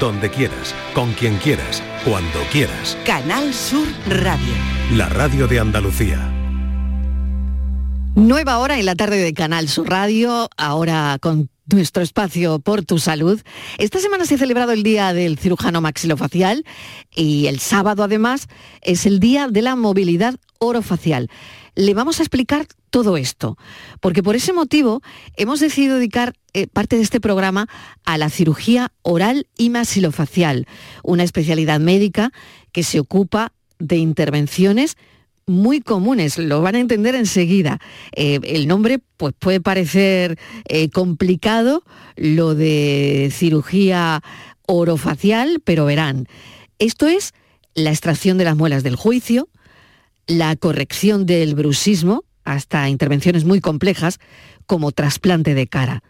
donde quieras, con quien quieras, cuando quieras. Canal Sur Radio. La radio de Andalucía. Nueva hora en la tarde de Canal Sur Radio, ahora con nuestro espacio por tu salud. Esta semana se ha celebrado el Día del Cirujano Maxilofacial y el sábado además es el Día de la Movilidad Orofacial. Le vamos a explicar todo esto, porque por ese motivo hemos decidido dedicar eh, parte de este programa a la cirugía oral y maxilofacial, una especialidad médica que se ocupa de intervenciones muy comunes, lo van a entender enseguida. Eh, el nombre pues, puede parecer eh, complicado, lo de cirugía orofacial, pero verán, esto es la extracción de las muelas del juicio, la corrección del bruxismo, hasta intervenciones muy complejas, como trasplante de cara.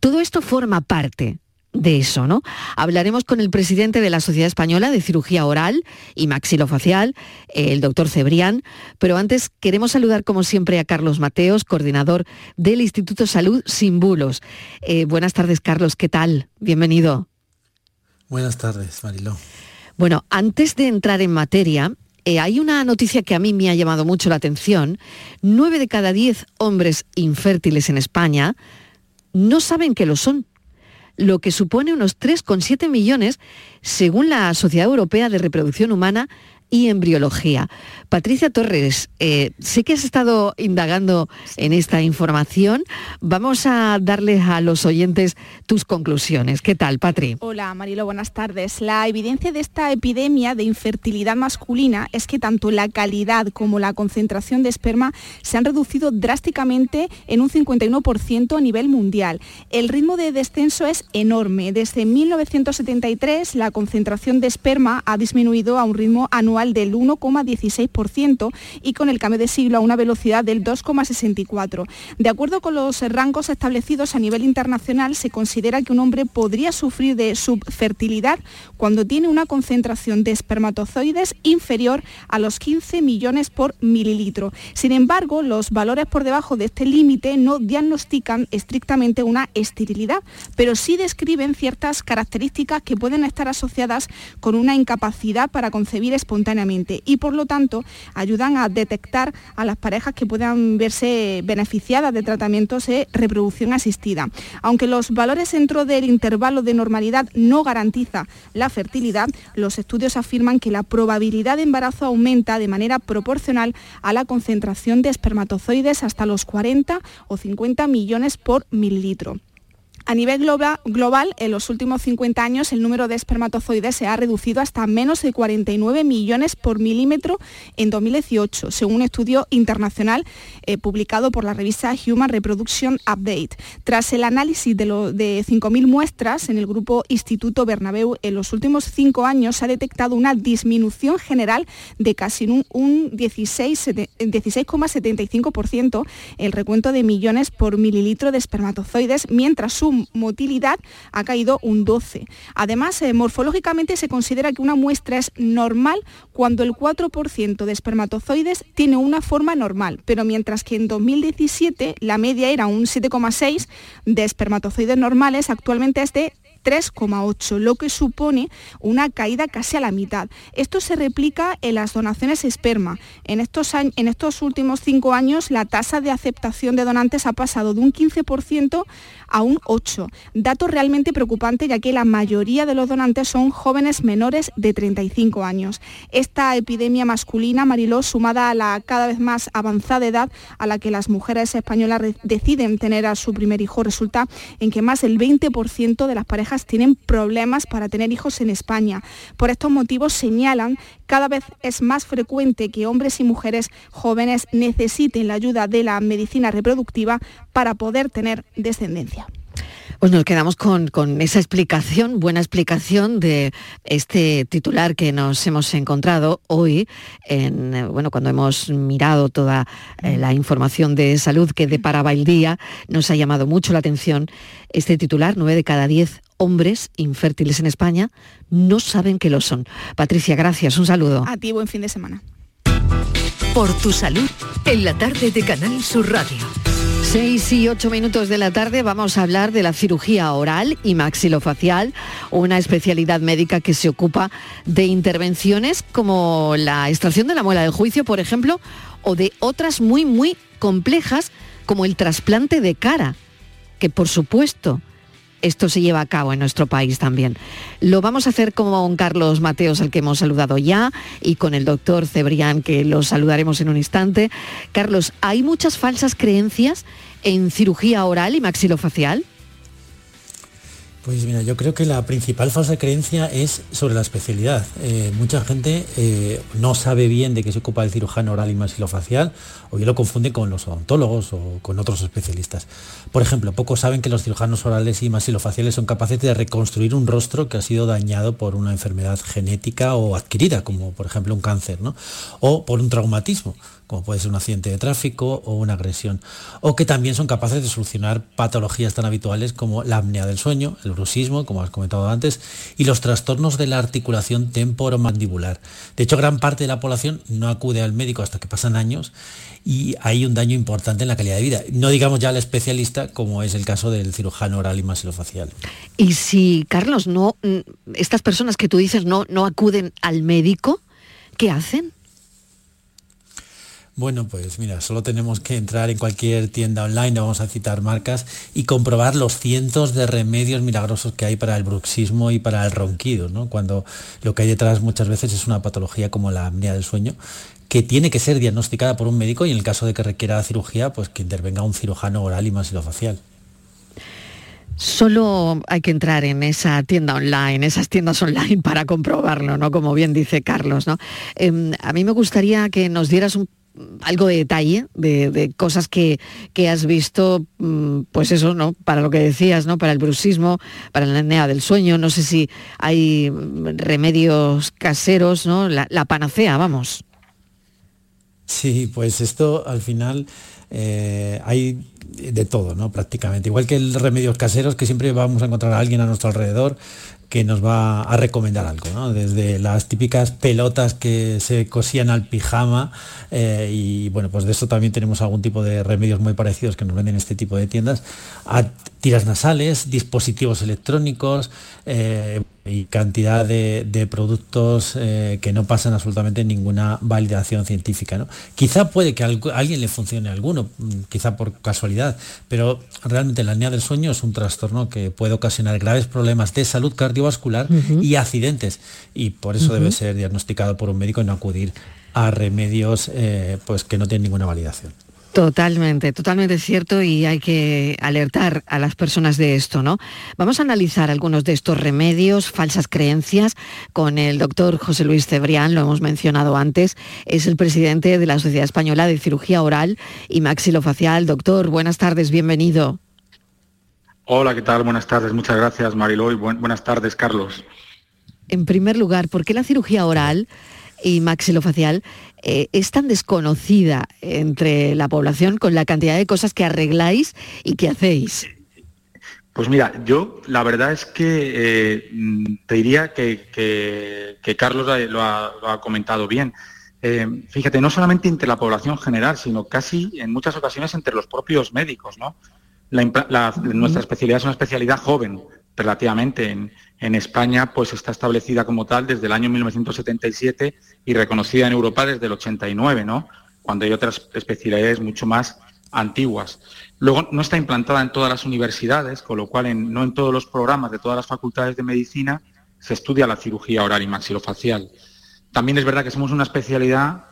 Todo esto forma parte de eso, ¿no? Hablaremos con el presidente de la Sociedad Española de Cirugía Oral y Maxilofacial, el doctor Cebrián, pero antes queremos saludar como siempre a Carlos Mateos, coordinador del Instituto Salud Sin Bulos. Eh, buenas tardes, Carlos, ¿qué tal? Bienvenido. Buenas tardes, Mariló. Bueno, antes de entrar en materia, eh, hay una noticia que a mí me ha llamado mucho la atención. Nueve de cada diez hombres infértiles en España no saben que lo son lo que supone unos 3,7 millones según la Sociedad Europea de Reproducción Humana y embriología. Patricia Torres, eh, sé que has estado indagando en esta información. Vamos a darles a los oyentes tus conclusiones. ¿Qué tal, Patri? Hola, Marilo, buenas tardes. La evidencia de esta epidemia de infertilidad masculina es que tanto la calidad como la concentración de esperma se han reducido drásticamente en un 51% a nivel mundial. El ritmo de descenso es enorme. Desde 1973 la concentración de esperma ha disminuido a un ritmo anual del 1,16% y con el cambio de siglo a una velocidad del 2,64. De acuerdo con los rangos establecidos a nivel internacional, se considera que un hombre podría sufrir de subfertilidad cuando tiene una concentración de espermatozoides inferior a los 15 millones por mililitro. Sin embargo, los valores por debajo de este límite no diagnostican estrictamente una esterilidad, pero sí describen ciertas características que pueden estar asociadas con una incapacidad para concebir espontáneamente y por lo tanto ayudan a detectar a las parejas que puedan verse beneficiadas de tratamientos de reproducción asistida. Aunque los valores dentro del intervalo de normalidad no garantiza la fertilidad, los estudios afirman que la probabilidad de embarazo aumenta de manera proporcional a la concentración de espermatozoides hasta los 40 o 50 millones por mililitro. A nivel global, en los últimos 50 años el número de espermatozoides se ha reducido hasta menos de 49 millones por milímetro en 2018, según un estudio internacional eh, publicado por la revista Human Reproduction Update. Tras el análisis de, de 5.000 muestras en el grupo Instituto Bernabeu, en los últimos cinco años se ha detectado una disminución general de casi un, un 16,75% el recuento de millones por mililitro de espermatozoides, mientras su motilidad ha caído un 12. Además, eh, morfológicamente se considera que una muestra es normal cuando el 4% de espermatozoides tiene una forma normal, pero mientras que en 2017 la media era un 7,6 de espermatozoides normales, actualmente es de 3,8, lo que supone una caída casi a la mitad. Esto se replica en las donaciones esperma. En estos, en estos últimos cinco años la tasa de aceptación de donantes ha pasado de un 15% a un 8. Dato realmente preocupante ya que la mayoría de los donantes son jóvenes menores de 35 años. Esta epidemia masculina, Mariló, sumada a la cada vez más avanzada edad a la que las mujeres españolas deciden tener a su primer hijo, resulta en que más del 20% de las parejas tienen problemas para tener hijos en España. Por estos motivos señalan cada vez es más frecuente que hombres y mujeres jóvenes necesiten la ayuda de la medicina reproductiva para poder tener descendencia. Pues nos quedamos con, esa explicación, buena explicación de este titular que nos hemos encontrado hoy, en, eh, bueno, cuando hemos mirado toda eh, la información de salud que deparaba el día, nos ha llamado mucho la atención este titular, nueve de cada diez hombres infértiles en España no saben que lo son. Patricia, gracias, un saludo. A ti, buen fin de semana. Por tu salud, en la tarde de Canal Sur Radio. 6 y 8 minutos de la tarde vamos a hablar de la cirugía oral y maxilofacial, una especialidad médica que se ocupa de intervenciones como la extracción de la muela del juicio, por ejemplo, o de otras muy, muy complejas como el trasplante de cara, que por supuesto esto se lleva a cabo en nuestro país también. Lo vamos a hacer con Carlos Mateos, al que hemos saludado ya, y con el doctor Cebrián, que lo saludaremos en un instante. Carlos, ¿hay muchas falsas creencias en cirugía oral y maxilofacial? Pues mira, yo creo que la principal falsa creencia es sobre la especialidad. Eh, mucha gente eh, no sabe bien de qué se ocupa el cirujano oral y maxilofacial o bien lo confunde con los odontólogos o con otros especialistas. Por ejemplo, pocos saben que los cirujanos orales y maxilofaciales son capaces de reconstruir un rostro que ha sido dañado por una enfermedad genética o adquirida, como por ejemplo un cáncer, ¿no? o por un traumatismo como puede ser un accidente de tráfico o una agresión, o que también son capaces de solucionar patologías tan habituales como la apnea del sueño, el bruxismo, como has comentado antes, y los trastornos de la articulación temporomandibular. De hecho, gran parte de la población no acude al médico hasta que pasan años y hay un daño importante en la calidad de vida. No digamos ya al especialista, como es el caso del cirujano oral y maxilofacial. Y si, Carlos, no, mm, estas personas que tú dices no, no acuden al médico, ¿qué hacen? Bueno, pues mira, solo tenemos que entrar en cualquier tienda online, vamos a citar marcas, y comprobar los cientos de remedios milagrosos que hay para el bruxismo y para el ronquido, ¿no? Cuando lo que hay detrás muchas veces es una patología como la apnea del sueño, que tiene que ser diagnosticada por un médico y en el caso de que requiera cirugía, pues que intervenga un cirujano oral y masilofacial. Solo hay que entrar en esa tienda online, esas tiendas online para comprobarlo, ¿no? Como bien dice Carlos, ¿no? Em, a mí me gustaría que nos dieras un algo de detalle de, cosas que, has visto, mm, pues eso, ¿no? Para lo que decías, ¿no? Para el bruxismo, para la apnea del sueño, no sé si hay remedios caseros, ¿no? La, panacea, vamos. Sí, pues esto al final eh, hay de todo, ¿no? Prácticamente. Igual que el remedios caseros, que siempre vamos a encontrar a alguien a nuestro alrededor que nos va a recomendar algo, ¿no? desde las típicas pelotas que se cosían al pijama eh, y bueno, pues de eso también tenemos algún tipo de remedios muy parecidos que nos venden en este tipo de tiendas, a tiras nasales, dispositivos electrónicos eh, y cantidad de, productos eh, que no pasan absolutamente ninguna validación científica. ¿no? Quizá puede que a alguien le funcione alguno, mm, quizá por casualidad, pero realmente la apnea del sueño es un trastorno que puede ocasionar graves problemas de salud cardiovascular y accidentes y por eso debe ser diagnosticado por un médico y no acudir a remedios eh, pues que no tienen ninguna validación. Totalmente, totalmente cierto y hay que alertar a las personas de esto, ¿no? Vamos a analizar algunos de estos remedios, falsas creencias, con el doctor José Luis Cebrián, lo hemos mencionado antes, es el presidente de la Sociedad Española de Cirugía Oral y Maxilofacial. Doctor, buenas tardes, bienvenido. Hola, ¿qué tal? Buenas tardes, muchas gracias Mariló y buenas tardes, Carlos. En primer lugar, ¿por qué la cirugía oral y maxilofacial eh, es tan desconocida entre la población con la cantidad de cosas que arregláis y que hacéis? Pues mira, yo la verdad es que eh, te diría que, Carlos lo ha, comentado bien. Eh, fíjate, no solamente entre la población general, sino casi en muchas ocasiones entre los propios médicos. ¿no? nuestra especialidad es una especialidad joven, relativamente en, en, España, pues está establecida como tal desde el año 1977 y reconocida en Europa desde el 89, ¿no? Cuando hay otras especialidades mucho más antiguas. Luego no está implantada en todas las universidades, con lo cual no en todos los programas de todas las facultades de medicina se estudia la cirugía oral y maxilofacial. También es verdad que somos una especialidad,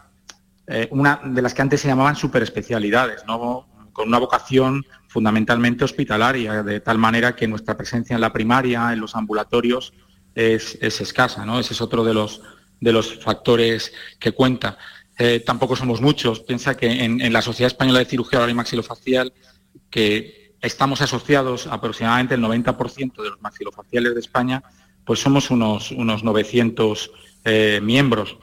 eh, una de las que antes se llamaban superespecialidades, ¿no? con una vocación fundamentalmente hospitalaria, de tal manera que nuestra presencia en la primaria, en los ambulatorios, es, escasa, ¿no? Ese es otro de los, de los factores que cuenta. Eh, tampoco somos muchos. Piensa que en, la Sociedad Española de Cirugía Oral y Maxilofacial, que estamos asociados aproximadamente el 90% de los maxilofaciales de España, pues somos unos, unos 900 eh, miembros.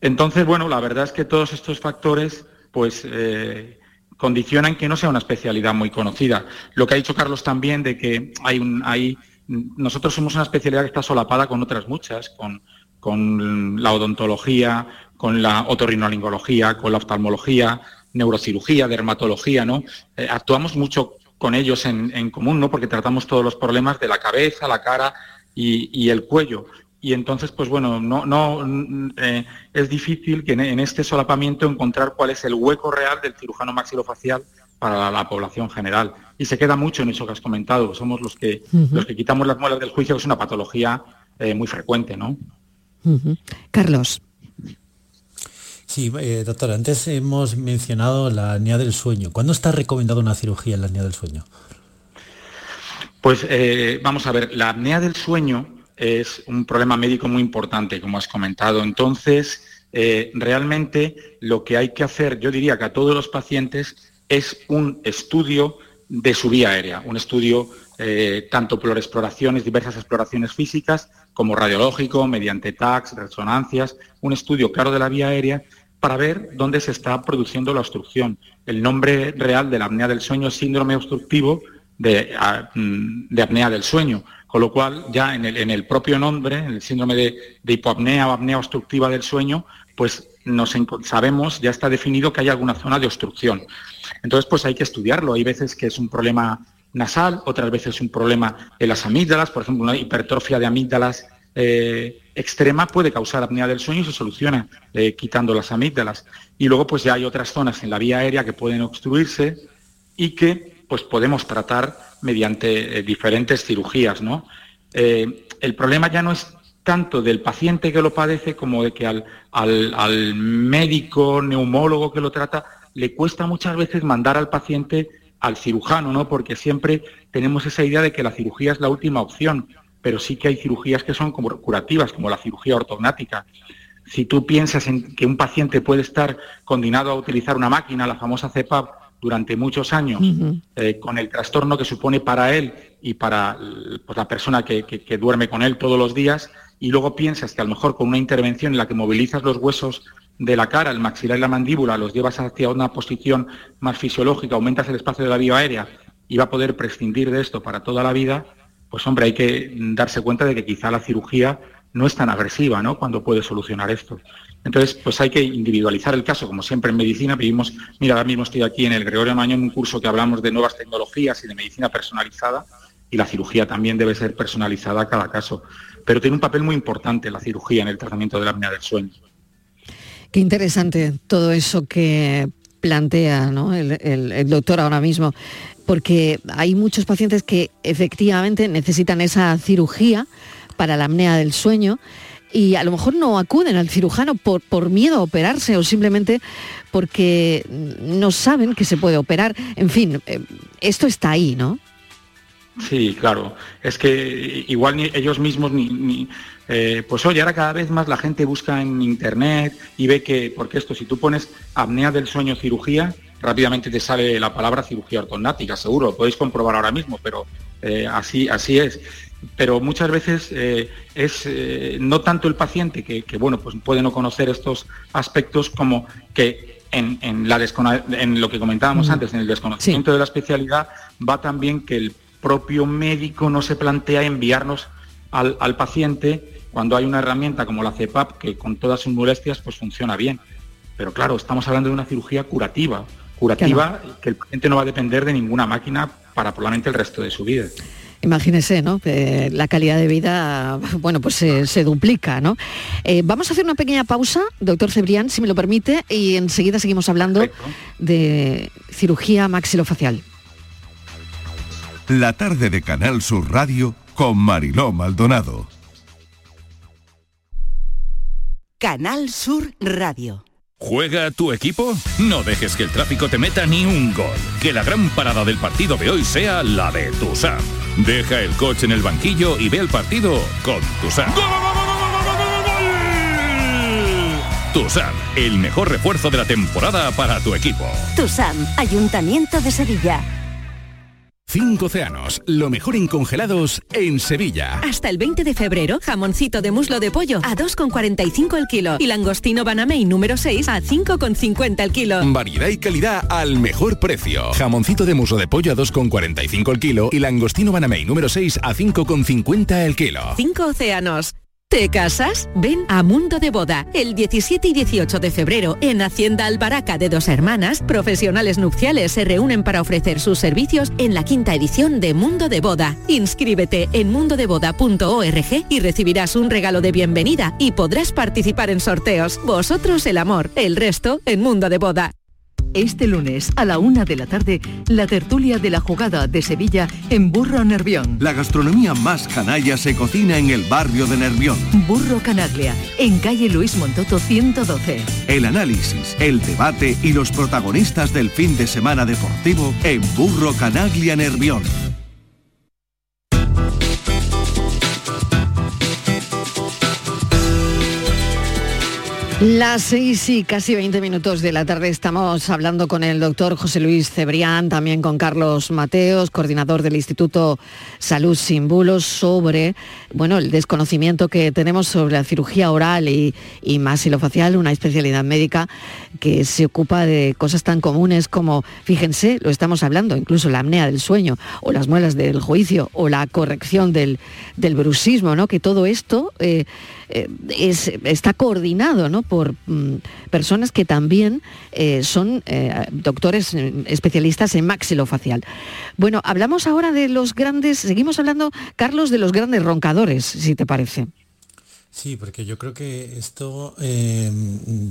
Entonces, bueno, la verdad es que todos estos factores, pues eh, condicionan que no sea una especialidad muy conocida. Lo que ha dicho Carlos también de que hay un, hay, nosotros somos una especialidad que está solapada con otras muchas, con, con la odontología, con la otorrinolaringología, con la oftalmología, neurocirugía, dermatología, ¿no? Eh, actuamos mucho con ellos en, común, ¿no? Porque tratamos todos los problemas de la cabeza, la cara y, el cuello. Y entonces, pues bueno, no, no eh, es difícil que en, este solapamiento encontrar cuál es el hueco real del cirujano maxilofacial para la, población general. Y se queda mucho en eso que has comentado. Somos los que, los que quitamos las muelas del juicio, que es una patología eh, muy frecuente, ¿no? Carlos. Sí, eh, doctor, antes hemos mencionado la apnea del sueño. ¿Cuándo está recomendada una cirugía en la apnea del sueño? Pues eh, vamos a ver, la apnea del sueño es un problema médico muy importante, como has comentado. Entonces, eh, realmente lo que hay que hacer, yo diría que a todos los pacientes, es un estudio de su vía aérea, un estudio tanto por exploraciones, diversas exploraciones físicas, como radiológico, mediante TACs, resonancias, un estudio claro de la vía aérea para ver dónde se está produciendo la obstrucción. El nombre real de la apnea del sueño es síndrome obstructivo de, mm, apnea del sueño, con lo cual ya en el, propio nombre, en el síndrome de, hipoapnea o apnea obstructiva del sueño, pues nos sabemos, ya está definido que hay alguna zona de obstrucción. Entonces, pues hay que estudiarlo. Hay veces que es un problema nasal, otras veces un problema de las amígdalas, por ejemplo, una hipertrofia de amígdalas eh, extrema puede causar apnea del sueño y se soluciona eh, quitando las amígdalas. Y luego pues ya hay otras zonas en la vía aérea que pueden obstruirse y que pues podemos tratar mediante eh, diferentes cirugías. ¿no? el problema ya no es tanto del paciente que lo padece como de que al, al médico neumólogo que lo trata le cuesta muchas veces mandar al paciente al cirujano, ¿no? Porque siempre tenemos esa idea de que la cirugía es la última opción pero sí que hay cirugías que son como curativas, como la cirugía ortognática. Si tú piensas en que un paciente puede estar condenado a utilizar una máquina, la famosa CEPAP, durante muchos años, eh, con el trastorno que supone para él y para pues, la persona que, duerme con él todos los días, y luego piensas que a lo mejor con una intervención en la que movilizas los huesos de la cara, el maxilar y la mandíbula, los llevas hacia una posición más fisiológica, aumentas el espacio de la vía aérea y va a poder prescindir de esto para toda la vida, pues hombre, hay que darse cuenta de que quizá la cirugía no es tan agresiva, ¿no? Cuando puede solucionar esto. Entonces, pues hay que individualizar el caso, como siempre en medicina vivimos, mira, ahora mismo estoy aquí en el Gregorio Mañón, en un curso que hablamos de nuevas tecnologías y de medicina personalizada, y la cirugía también debe ser personalizada a cada caso. Pero tiene un papel muy importante la cirugía en el tratamiento de la apnea del sueño. Qué interesante todo eso que plantea el doctor ahora mismo porque hay muchos pacientes que efectivamente necesitan esa cirugía para la apnea del sueño y a lo mejor no acuden al cirujano por, por miedo a operarse o simplemente porque no saben que se puede operar. En fin, eh, esto está ahí, ¿no? Sí, claro. Es que igual ellos mismos ni, eh, pues oye, ahora cada vez más la gente busca en internet y ve que, porque esto, si tú pones apnea del sueño cirugía, rápidamente te sale la palabra cirugía ortognática, seguro, lo podéis comprobar ahora mismo, pero eh, así, así es. Pero muchas veces eh, es eh, no tanto el paciente que, bueno, pues puede no conocer estos aspectos como que en, la en lo que comentábamos antes, en el desconocimiento de la especialidad, va también que el propio médico no se plantea enviarnos al, al paciente cuando hay una herramienta como la CEPAP que con todas sus molestias pues funciona bien. Pero claro, estamos hablando de una cirugía curativa, curativa que, el paciente no va a depender de ninguna máquina para probablemente el resto de su vida. Imagínese, ¿no? La calidad de vida, bueno, pues se, duplica, ¿no? Eh, vamos a hacer una pequeña pausa, doctor Cebrián, si me lo permite, y enseguida seguimos hablando de cirugía maxilofacial. La tarde de Canal Sur Radio con Mariló Maldonado. Canal Sur Radio. ¿Juega tu equipo? No dejes que el tráfico te meta ni un gol. Que la gran parada del partido de hoy sea la de Tusam. Deja el coche en el banquillo y ve el partido con Tusam. Tusam, el mejor refuerzo de la temporada para tu equipo. Tusam, Ayuntamiento de Sevilla. Cinco océanos, lo mejor en congelados en Sevilla. Hasta el 20 de febrero, jamoncito de muslo de pollo a 2,45 el kilo y langostino banamey número 6 a 5,50 el kilo. Variedad y calidad al mejor precio. Jamoncito de muslo de pollo a 2,45 el kilo y langostino banamey número 6 a 5,50 el kilo. Cinco océanos. ¿Te casas? Ven a Mundo de Boda el 17 y 18 de febrero en Hacienda Albaraca de Dos Hermanas. Profesionales nupciales se reúnen para ofrecer sus servicios en la quinta edición de Mundo de Boda. Inscríbete en mundodeboda.org y recibirás un regalo de bienvenida y podrás participar en sorteos. Vosotros el amor, el resto en Mundo de Boda. Este lunes a la una de la tarde, la tertulia de la jugada de Sevilla en Burro Nervión. La gastronomía más canalla se cocina en el barrio de Nervión. Burro Canaglia, en calle Luis Montoto 112. El análisis, el debate y los protagonistas del fin de semana deportivo en Burro Canaglia Nervión. Las seis y casi 20 minutos de la tarde estamos hablando con el doctor José Luis Cebrián, también con Carlos Mateos, coordinador del Instituto Salud Sin Bulos, sobre bueno, el desconocimiento que tenemos sobre la cirugía oral y, y masilofacial, una especialidad médica que se ocupa de cosas tan comunes como, fíjense, lo estamos hablando, incluso la apnea del sueño, o las muelas del juicio, o la corrección del, del bruxismo, ¿no? que todo esto eh, eh, es, está coordinado ¿no? por mm, personas que también eh, son eh, doctores especialistas en maxilofacial. Bueno, hablamos ahora de los grandes, seguimos hablando, Carlos, de los grandes roncadores, si te parece. Sí, porque yo creo que esto eh,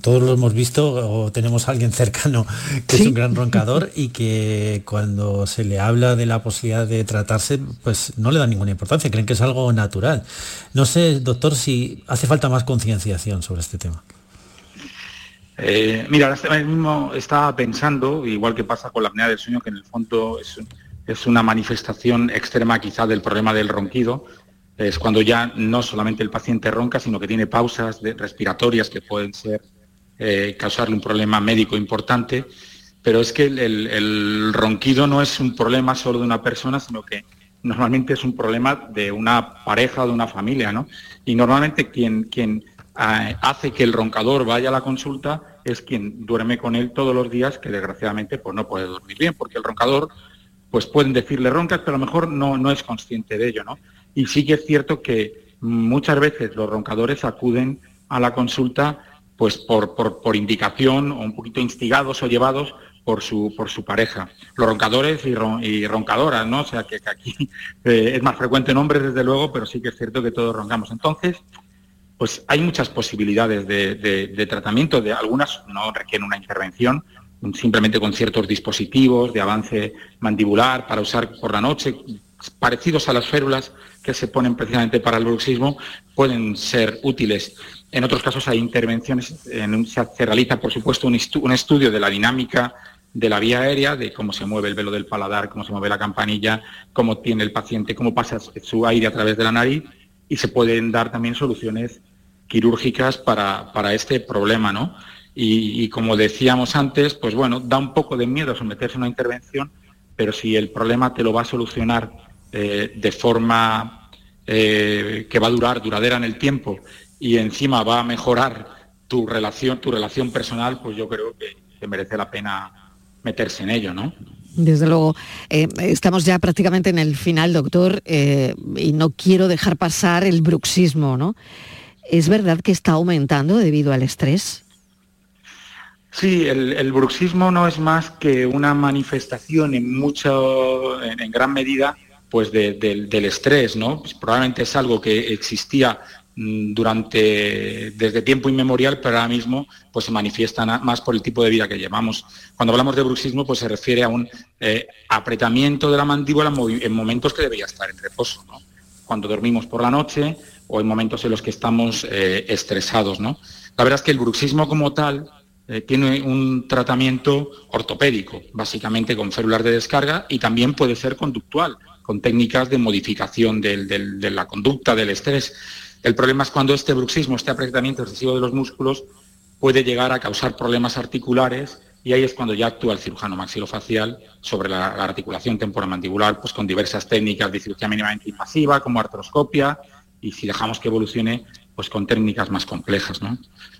todos lo hemos visto o tenemos a alguien cercano que es un gran roncador y que cuando se le habla de la posibilidad de tratarse, pues no le da ninguna importancia, creen que es algo natural. No sé, doctor, si hace falta más concienciación sobre este tema. Eh, mira, ahora este mismo estaba pensando, igual que pasa con la apnea del sueño, que en el fondo es, es una manifestación extrema quizá del problema del ronquido, es cuando ya no solamente el paciente ronca, sino que tiene pausas respiratorias que pueden ser eh, causarle un problema médico importante. Pero es que el, ronquido no es un problema solo de una persona, sino que normalmente es un problema de una pareja o de una familia, ¿no? Y normalmente quien, quien eh, hace que el roncador vaya a la consulta es quien duerme con él todos los días, que desgraciadamente pues no puede dormir bien, porque el roncador pues pueden decirle roncas, pero a lo mejor no, no es consciente de ello, ¿no? Y sí que es cierto que muchas veces los roncadores acuden a la consulta pues por, por, por indicación o un poquito instigados o llevados por su, por su pareja. Los roncadores y, ron- y roncadoras, ¿no? O sea que, aquí eh, es más frecuente en hombres, desde luego, pero sí que es cierto que todos roncamos. Entonces, pues hay muchas posibilidades de, de- de tratamiento, de algunas no requieren una intervención, simplemente con ciertos dispositivos de avance mandibular para usar por la noche, parecidos a las férulas que se ponen precisamente para el bruxismo, pueden ser útiles. En otros casos hay intervenciones, se, realiza por supuesto un, estu- un estudio de la dinámica de la vía aérea, de cómo se mueve el velo del paladar, cómo se mueve la campanilla, cómo tiene el paciente, cómo pasa su aire a través de la nariz y se pueden dar también soluciones quirúrgicas para, para este problema, ¿no? Y como decíamos antes, pues bueno, da un poco de miedo someterse a una intervención, pero si el problema te lo va a solucionar eh, de forma eh, que va a durar, duradera en el tiempo, y encima va a mejorar tu relación, tu relación personal, pues yo creo que, que merece la pena meterse en ello, ¿no? Desde luego, eh, estamos ya prácticamente en el final, doctor, eh, y no quiero dejar pasar el bruxismo, ¿no? ¿Es verdad que está aumentando debido al estrés? Sí, el, el bruxismo no es más que una manifestación en mucho, en, en gran medida, pues de- del- estrés, ¿no? Pues probablemente es algo que existía mm, durante desde tiempo inmemorial, pero ahora mismo pues se manifiesta más por el tipo de vida que llevamos. Cuando hablamos de bruxismo, pues se refiere a un eh, apretamiento de la mandíbula en momentos que debería estar en reposo. Cuando dormimos por la noche o en momentos en los que estamos eh, estresados, ¿no? La verdad es que el bruxismo como tal eh, tiene un tratamiento ortopédico, básicamente con férulas de descarga y también puede ser conductual, con técnicas de modificación de la conducta del estrés. El problema es cuando este bruxismo, este apretamiento excesivo de los músculos, puede llegar a causar problemas articulares y ahí es cuando ya actúa el cirujano maxilofacial sobre la, la articulación temporomandibular, pues con diversas técnicas de cirugía mínimamente invasiva, como artroscopia, y si dejamos que evolucione, pues con técnicas más complejas.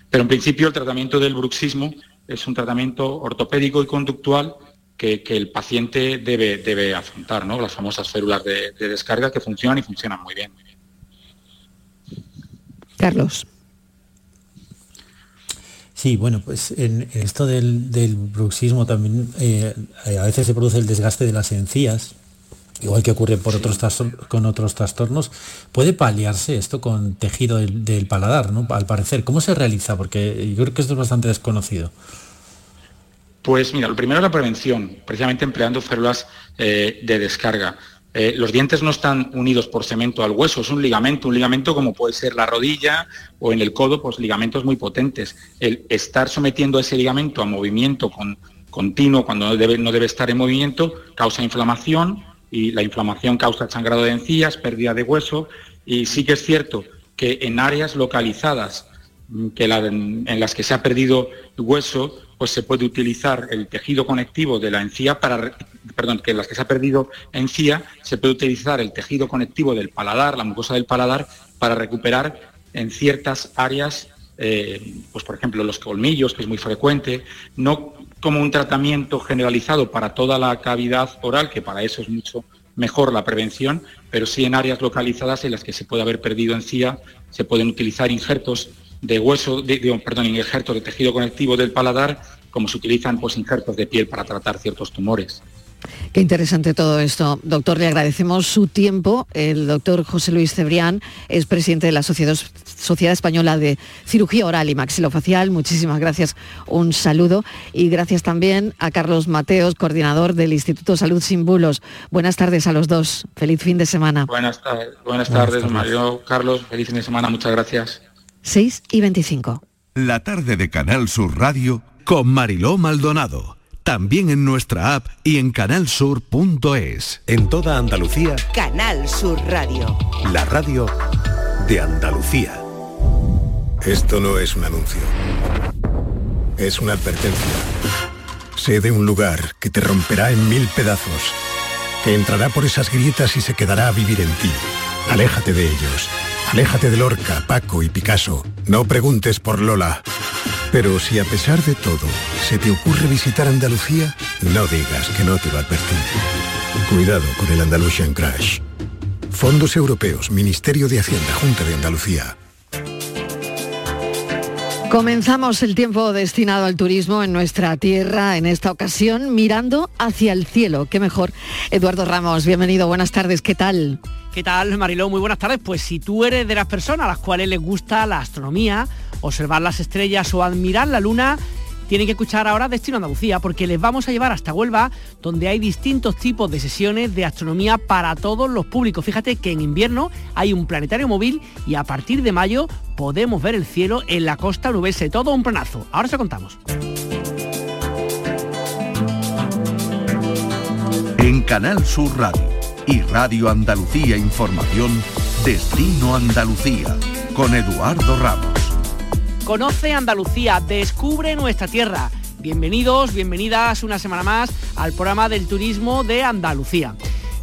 Pero en principio el tratamiento del bruxismo es un tratamiento ortopédico y conductual que, que el paciente debe, debe afrontar, ¿no? Las famosas férulas de, de descarga que funcionan y funcionan muy bien. Carlos. Sí, bueno, pues en esto del, bruxismo también eh, a veces se produce el desgaste de las encías, igual que ocurre por otros con otros trastornos. ¿Puede paliarse esto con tejido del, paladar, ¿no? al parecer? ¿Cómo se realiza? Porque yo creo que esto es bastante desconocido. Pues mira, lo primero es la prevención, precisamente empleando células eh, de descarga. Eh, los dientes no están unidos por cemento al hueso, es un ligamento, un ligamento como puede ser la rodilla o en el codo, pues ligamentos muy potentes. El estar sometiendo ese ligamento a movimiento continuo cuando no debe, no debe estar en movimiento causa inflamación y la inflamación causa sangrado de encías, pérdida de hueso y sí que es cierto que en áreas localizadas mm, que en las que se ha perdido hueso, pues se puede utilizar el tejido conectivo de la encía para, perdón, que en las que se ha perdido encía, se puede utilizar el tejido conectivo del paladar, la mucosa del paladar, para recuperar en ciertas áreas, eh, pues por ejemplo los colmillos, que es muy frecuente, no como un tratamiento generalizado para toda la cavidad oral, que para eso es mucho mejor la prevención, pero sí en áreas localizadas en las que se puede haber perdido encía, se pueden utilizar injertos de hueso, de, perdón, injertos de tejido conectivo del paladar, como se utilizan pues, injertos de piel para tratar ciertos tumores. Qué interesante todo esto. Doctor, le agradecemos su tiempo. El doctor José Luis Cebrián es presidente de la Sociedad, Sociedad, Española de Cirugía Oral y Maxilofacial. Muchísimas gracias. Un saludo. Y gracias también a Carlos Mateos, coordinador del Instituto Salud Sin Bulos. Buenas tardes a los dos. Feliz fin de semana. Buenas, tardes, buenas tardes, Mario. Carlos. Feliz fin de semana. Muchas gracias. 6 y 25. La tarde de Canal Sur Radio con Mariló Maldonado. También en nuestra app y en canalsur.es. En toda Andalucía. Canal Sur Radio. La radio de Andalucía. Esto no es un anuncio. Es una advertencia. Sé de un lugar que te romperá en mil pedazos, que entrará por esas grietas y se quedará a vivir en ti. Aléjate de ellos. Aléjate de Lorca, Paco y Picasso. No preguntes por Lola. Pero si a pesar de todo se te ocurre visitar Andalucía, no digas que no te lo advertí. Cuidado con el Andalusian Crash. Fondos Europeos, Ministerio de Hacienda, Junta de Andalucía. Comenzamos el tiempo destinado al turismo en nuestra tierra, en esta ocasión mirando hacia el cielo. Qué mejor. Eduardo Ramos, bienvenido, buenas tardes, ¿qué tal? ¿Qué tal, Mariló? Muy buenas tardes. Pues si tú eres de las personas a las cuales les gusta la astronomía, observar las estrellas o admirar la luna, tienen que escuchar ahora Destino Andalucía porque les vamos a llevar hasta Huelva donde hay distintos tipos de sesiones de astronomía para todos los públicos. Fíjate que en invierno hay un planetario móvil y a partir de mayo podemos ver el cielo en la costa nubese. Todo un planazo. Ahora se contamos. En Canal Sur Radio y Radio Andalucía Información, Destino Andalucía, con Eduardo Ramos. Conoce Andalucía, descubre nuestra tierra. Bienvenidos, bienvenidas una semana más al programa del turismo de Andalucía.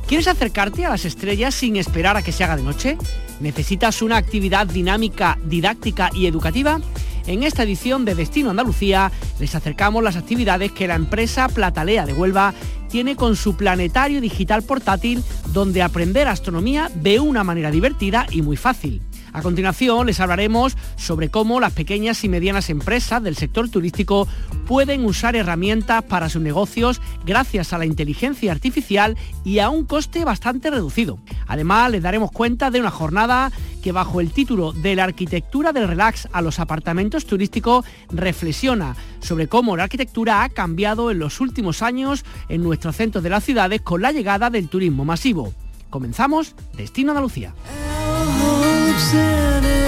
¿Quieres acercarte a las estrellas sin esperar a que se haga de noche? ¿Necesitas una actividad dinámica, didáctica y educativa? En esta edición de Destino Andalucía les acercamos las actividades que la empresa Platalea de Huelva tiene con su planetario digital portátil donde aprender astronomía de una manera divertida y muy fácil. A continuación les hablaremos sobre cómo las pequeñas y medianas empresas del sector turístico pueden usar herramientas para sus negocios gracias a la inteligencia artificial y a un coste bastante reducido. Además les daremos cuenta de una jornada que bajo el título de la arquitectura del relax a los apartamentos turísticos reflexiona sobre cómo la arquitectura ha cambiado en los últimos años en nuestros centros de las ciudades con la llegada del turismo masivo. Comenzamos Destino Andalucía.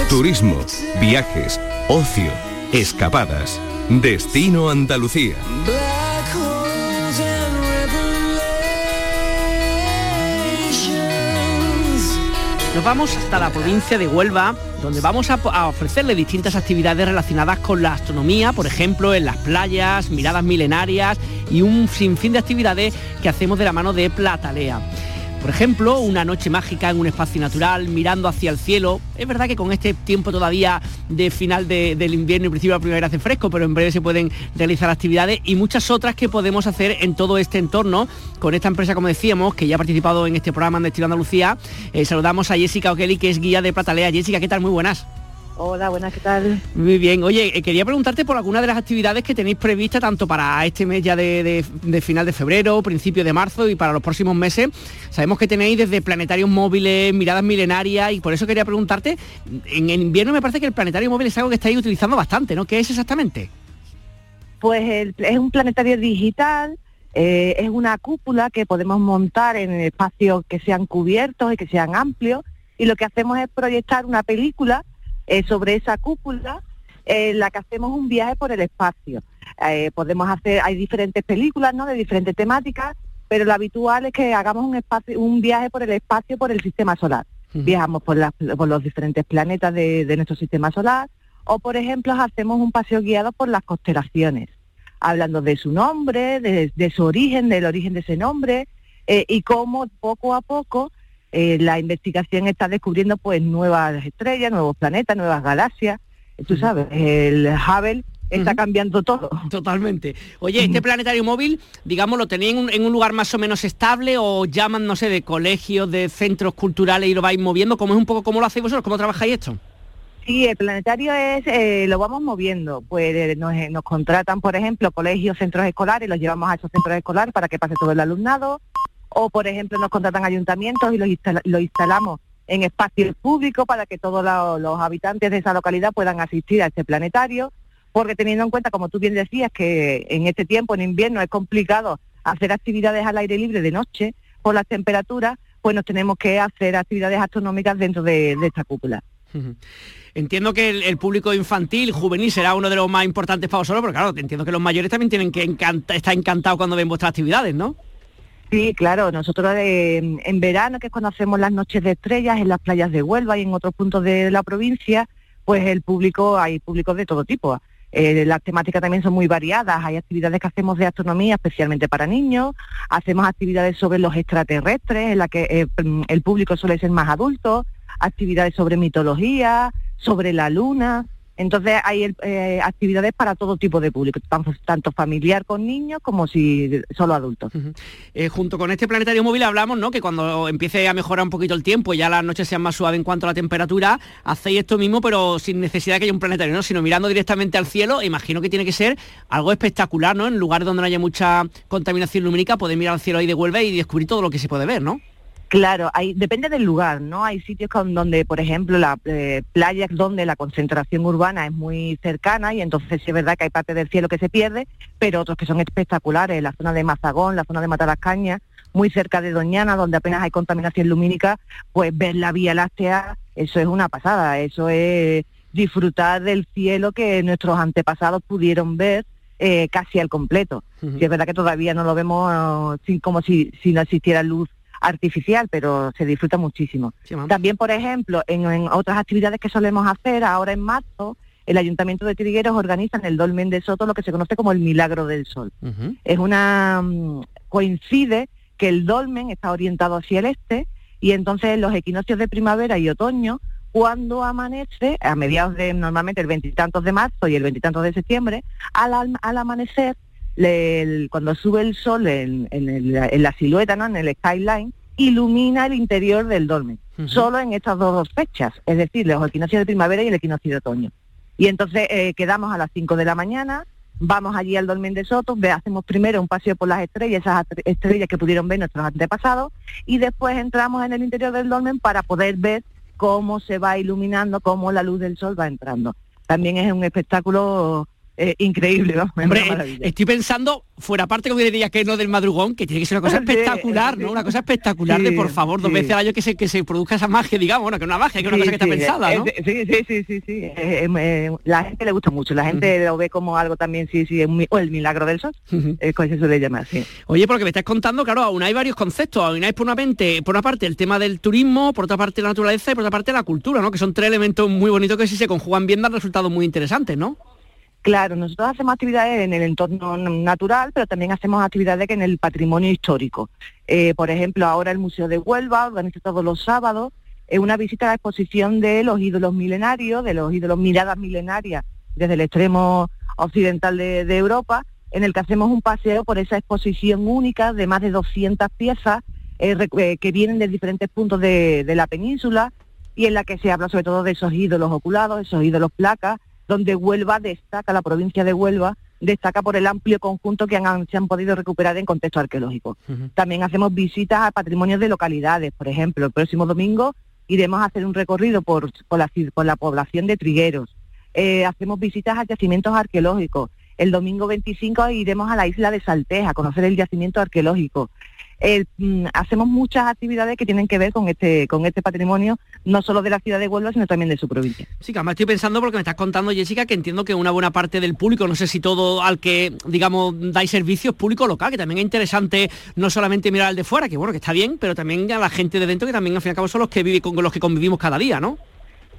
Turismo, viajes, ocio, escapadas. Destino Andalucía. Nos vamos hasta la provincia de Huelva, donde vamos a, ofrecerle distintas actividades relacionadas con la astronomía, por ejemplo, en las playas, miradas milenarias y un sinfín de actividades que hacemos de la mano de Platalea. Por ejemplo, una noche mágica en un espacio natural, mirando hacia el cielo. Es verdad que con este tiempo todavía de final del invierno y principio de la primavera hace fresco, pero en breve se pueden realizar actividades y muchas otras que podemos hacer en todo este entorno con esta empresa, como decíamos, que ya ha participado en este programa en Destino Andalucía. Eh, saludamos a Jessica O'Kelly, que es guía de Platalea. Jessica, ¿qué tal? Muy buenas. Hola, buenas, ¿qué tal? Muy bien. Oye, eh, quería preguntarte por alguna de las actividades que tenéis previstas tanto para este mes ya de, final de febrero, principio de marzo y para los próximos meses. Sabemos que tenéis desde planetarios móviles, miradas milenarias y por eso quería preguntarte, en el invierno me parece que el planetario móvil es algo que estáis utilizando bastante, ¿no? ¿Qué es exactamente? Pues es un planetario digital, eh, es una cúpula que podemos montar en espacios que sean cubiertos y que sean amplios y lo que hacemos es proyectar una película eh, sobre esa cúpula en la que hacemos un viaje por el espacio. Eh, podemos hacer, hay diferentes películas, ¿no? De diferentes temáticas, pero lo habitual es que hagamos un espacio, un viaje por el espacio por el sistema solar. Viajamos por, los diferentes planetas de, nuestro sistema solar, o por ejemplo hacemos un paseo guiado por las constelaciones, hablando de su nombre, de, su origen, del origen de ese nombre, eh, y cómo poco a poco eh, la investigación está descubriendo pues nuevas estrellas, nuevos planetas, nuevas galaxias. Tú sabes, el Hubble está cambiando todo. Totalmente. Oye, este planetario móvil, digamos, ¿lo tenéis en un, lugar más o menos estable o llaman, no sé, de colegios, de centros culturales y lo vais moviendo? ¿Cómo es un poco cómo lo hacéis vosotros? ¿Cómo trabajáis esto? Sí, el planetario es, eh, lo vamos moviendo. Pues eh, nos, nos, contratan, por ejemplo, colegios, centros escolares, los llevamos a esos centros escolares para que pase todo el alumnado o por ejemplo nos contratan ayuntamientos y los, instalamos en espacios públicos para que todos los, habitantes de esa localidad puedan asistir a este planetario, porque teniendo en cuenta, como tú bien decías, que en este tiempo, en invierno, es complicado hacer actividades al aire libre de noche por las temperaturas, pues nos tenemos que hacer actividades astronómicas dentro de, esta cúpula. Entiendo que el, público infantil, juvenil, será uno de los más importantes para vosotros, pero claro, entiendo que los mayores también tienen que estar encantados cuando ven vuestras actividades, ¿no? Sí, claro, nosotros en verano, que es cuando hacemos las noches de estrellas en las playas de Huelva y en otros puntos de la provincia, pues el público, hay públicos de todo tipo. Eh, las temáticas también son muy variadas, hay actividades que hacemos de astronomía especialmente para niños, hacemos actividades sobre los extraterrestres, en la que eh, el público suele ser más adulto, actividades sobre mitología, sobre la luna, entonces hay eh, actividades para todo tipo de público, tanto familiar con niños como si solo adultos. Eh, junto con este planetario móvil hablamos, ¿no? Que cuando empiece a mejorar un poquito el tiempo, ya las noches sean más suaves en cuanto a la temperatura, hacéis esto mismo, pero sin necesidad de que haya un planetario, ¿no? Sino mirando directamente al cielo, imagino que tiene que ser algo espectacular, ¿no? En lugares donde no haya mucha contaminación lumínica, poder mirar al cielo ahí de Huelva y descubrir todo lo que se puede ver, ¿no? Claro, hay, depende del lugar, ¿no? Hay sitios con, donde, por ejemplo, la eh, playas donde la concentración urbana es muy cercana y entonces sí es verdad que hay parte del cielo que se pierde, pero otros que son espectaculares, la zona de Mazagón, la zona de Matalascaña, muy cerca de Doñana, donde apenas hay contaminación lumínica, pues ver la Vía Láctea, eso es una pasada, eso es disfrutar del cielo que nuestros antepasados pudieron ver eh, casi al completo. Y es verdad que todavía no lo vemos sin, como si, si no existiera luz artificial, pero se disfruta muchísimo. También, por ejemplo, en, otras actividades que solemos hacer, ahora en marzo, el Ayuntamiento de Trigueros organiza en el Dolmen de Soto lo que se conoce como el Milagro del Sol. Es una... Mm, coincide que el dolmen está orientado hacia el este y entonces los equinoccios de primavera y otoño, cuando amanece, a mediados de normalmente el veintitantos de marzo y el veintitantos de septiembre, al, al amanecer cuando sube el sol en, la silueta, ¿no? en el skyline, ilumina el interior del dolmen, solo en estas dos fechas, es decir, los equinoccios de primavera y el equinoccio de otoño. Y entonces eh, quedamos a las 5 de la mañana, vamos allí al dolmen de Soto, hacemos primero un paseo por las estrellas, esas estrellas que pudieron ver nuestros antepasados, y después entramos en el interior del dolmen para poder ver cómo se va iluminando, cómo la luz del sol va entrando. También es un espectáculo eh, increíble, ¿no? Hombre, estoy pensando, fuera parte como diría que no del madrugón, que tiene que ser una cosa espectacular, ¿no? Una cosa espectacular de por favor, dos veces al año que se, que se produzca esa magia, digamos, bueno, que una magia, que es una cosa que está pensada, ¿no? Sí, sí, sí, sí, sí. la gente le gusta mucho, la gente lo ve como algo también, sí, sí, o el milagro del sol, es como se suele llamar, sí. Oye, porque me estás contando, claro, aún hay varios conceptos, aún hay por una, mente, por una parte el tema del turismo, por otra parte la naturaleza y por otra parte la cultura, ¿no? Que son tres elementos muy bonitos que si se conjugan bien dan resultados muy interesantes, ¿no? Claro, nosotros hacemos actividades en el entorno natural, pero también hacemos actividades en el patrimonio histórico. Eh, por ejemplo, ahora el Museo de Huelva organiza todos los sábados es una visita a la exposición de los ídolos milenarios, de los ídolos miradas milenarias desde el extremo occidental de, Europa, en el que hacemos un paseo por esa exposición única de más de 200 piezas eh, eh, que vienen de diferentes puntos de, la península y en la que se habla sobre todo de esos ídolos oculados, esos ídolos placas, donde Huelva destaca, la provincia de Huelva destaca por el amplio conjunto que han, se han podido recuperar en contexto arqueológico. También hacemos visitas a patrimonios de localidades, por ejemplo, el próximo domingo iremos a hacer un recorrido por, por, la, por la población de Trigueros, eh, hacemos visitas a yacimientos arqueológicos, el domingo 25 iremos a la isla de Salteja a conocer el yacimiento arqueológico. Mm, hacemos muchas actividades que tienen que ver con este, con este patrimonio, no solo de la ciudad de Huelva, sino también de su provincia. Sí, que además estoy pensando porque me estás contando, Jessica, que entiendo que una buena parte del público, no sé si todo al que, digamos, dais servicios público local, que también es interesante no solamente mirar al de fuera, que bueno, que está bien, pero también a la gente de dentro, que también al fin y al cabo son los que viven con los que convivimos cada día, ¿no?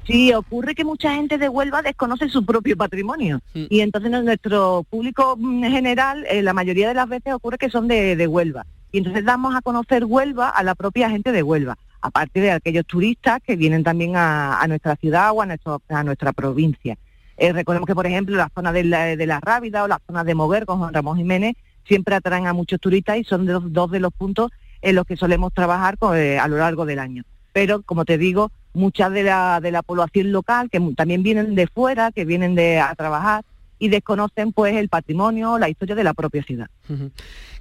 Sí, ocurre que mucha gente de Huelva desconoce su propio patrimonio mm. y entonces nuestro público en general, eh, la mayoría de las veces ocurre que son de, Huelva y entonces damos a conocer Huelva a la propia gente de Huelva, aparte de aquellos turistas que vienen también a, nuestra ciudad o a, nuestro, a nuestra provincia. Eh, recordemos que, por ejemplo, la zona de la, de la Rábida o la zona de Moguer con Juan Ramón Jiménez siempre atraen a muchos turistas y son dos de los puntos en los que solemos trabajar eh, a lo largo del año. Pero, como te digo, mucha de la, de la población local, que también vienen de fuera, que vienen de, a trabajar y desconocen pues el patrimonio, la historia de la propia ciudad.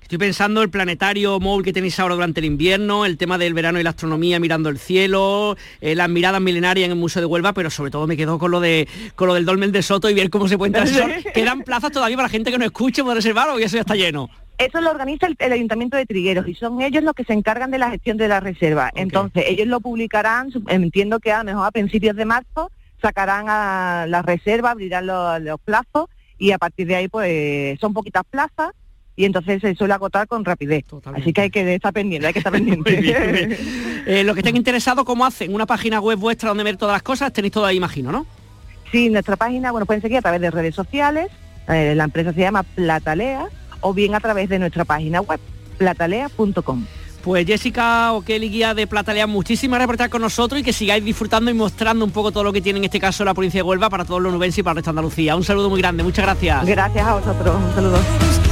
Estoy pensando el planetario móvil que tenéis ahora durante el invierno, el tema del verano y la astronomía mirando el cielo, eh, las miradas milenarias en el Museo de Huelva, pero sobre todo me quedo con lo de con lo del Dolmen de Soto y ver cómo se puede entrar. Quedan plazas todavía para la gente que no escuche poder reservar o que eso ya está lleno. Eso lo organiza el, Ayuntamiento de Trigueros y son ellos los que se encargan de la gestión de la reserva. Entonces, ellos lo publicarán, entiendo que a lo mejor a principios de marzo, sacarán a la reserva, abrirán los, plazos y a partir de ahí pues son poquitas plazas y entonces se suele agotar con rapidez. Así que hay que estar pendiente, hay que estar pendiente. Eh, los que estén interesados, ¿cómo hacen? ¿Una página web vuestra donde ver todas las cosas? Tenéis todo ahí, imagino, ¿no? Sí, nuestra página, bueno, pueden seguir a través de redes sociales. Eh, la empresa se llama Platalea o bien a través de nuestra página web, platalea.com. Pues Jessica O'Kelly, guía de Platalea, muchísimas gracias por estar con nosotros y que sigáis disfrutando y mostrando un poco todo lo que tiene en este caso la provincia de Huelva para todos los nubenses y para el resto de Andalucía. Un saludo muy grande, muchas gracias. Gracias a vosotros, un saludo.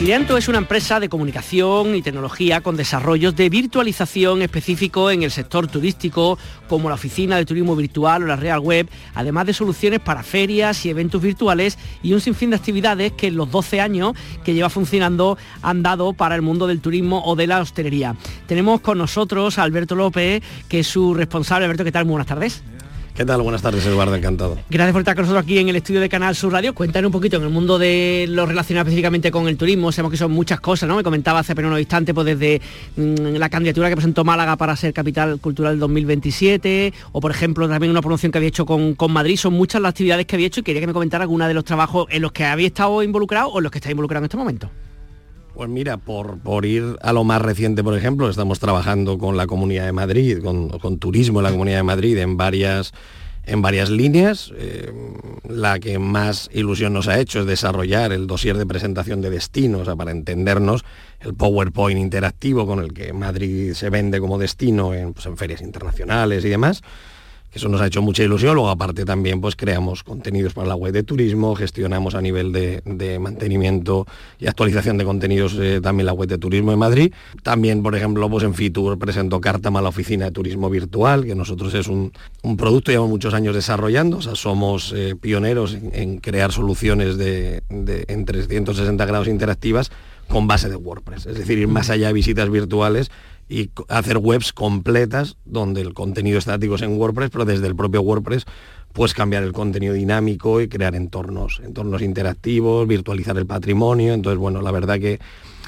Irianto es una empresa de comunicación y tecnología con desarrollos de virtualización específico en el sector turístico, como la oficina de turismo virtual o la Real Web, además de soluciones para ferias y eventos virtuales y un sinfín de actividades que en los 12 años que lleva funcionando han dado para el mundo del turismo o de la hostelería. Tenemos con nosotros a Alberto López, que es su responsable. Alberto, ¿qué tal? Muy buenas tardes. ¿Qué tal? Buenas tardes, Eduardo, encantado. Gracias por estar con nosotros aquí en el estudio de Canal Sur Radio. Cuéntanos un poquito en el mundo de lo relacionado específicamente con el turismo. Sabemos que son muchas cosas, ¿no? Me comentaba hace apenas unos instantes, pues desde mm, la candidatura que presentó Málaga para ser capital cultural 2027, o por ejemplo también una promoción que había hecho con, Madrid. Son muchas las actividades que había hecho y quería que me comentara alguna de los trabajos en los que había estado involucrado o en los que está involucrado en este momento. Pues mira, por, por, ir a lo más reciente, por ejemplo, estamos trabajando con la Comunidad de Madrid, con, con turismo en la Comunidad de Madrid en varias en varias líneas. Eh, la que más ilusión nos ha hecho es desarrollar el dossier de presentación de destinos, para entendernos, el PowerPoint interactivo con el que Madrid se vende como destino en, pues, en ferias internacionales y demás eso nos ha hecho mucha ilusión. Luego, aparte, también pues creamos contenidos para la web de turismo, gestionamos a nivel de, mantenimiento y actualización de contenidos eh, también la web de turismo de Madrid. También, por ejemplo, pues en Fitur presentó Cartama la oficina de turismo virtual, que nosotros es un, producto que llevamos muchos años desarrollando. O sea, somos eh, pioneros en, crear soluciones de, en 360 grados interactivas con base de WordPress. Es decir, ir más allá de visitas virtuales y hacer webs completas donde el contenido estático es en WordPress, pero desde el propio WordPress puedes cambiar el contenido dinámico y crear entornos, entornos interactivos, virtualizar el patrimonio. Entonces, bueno, la verdad que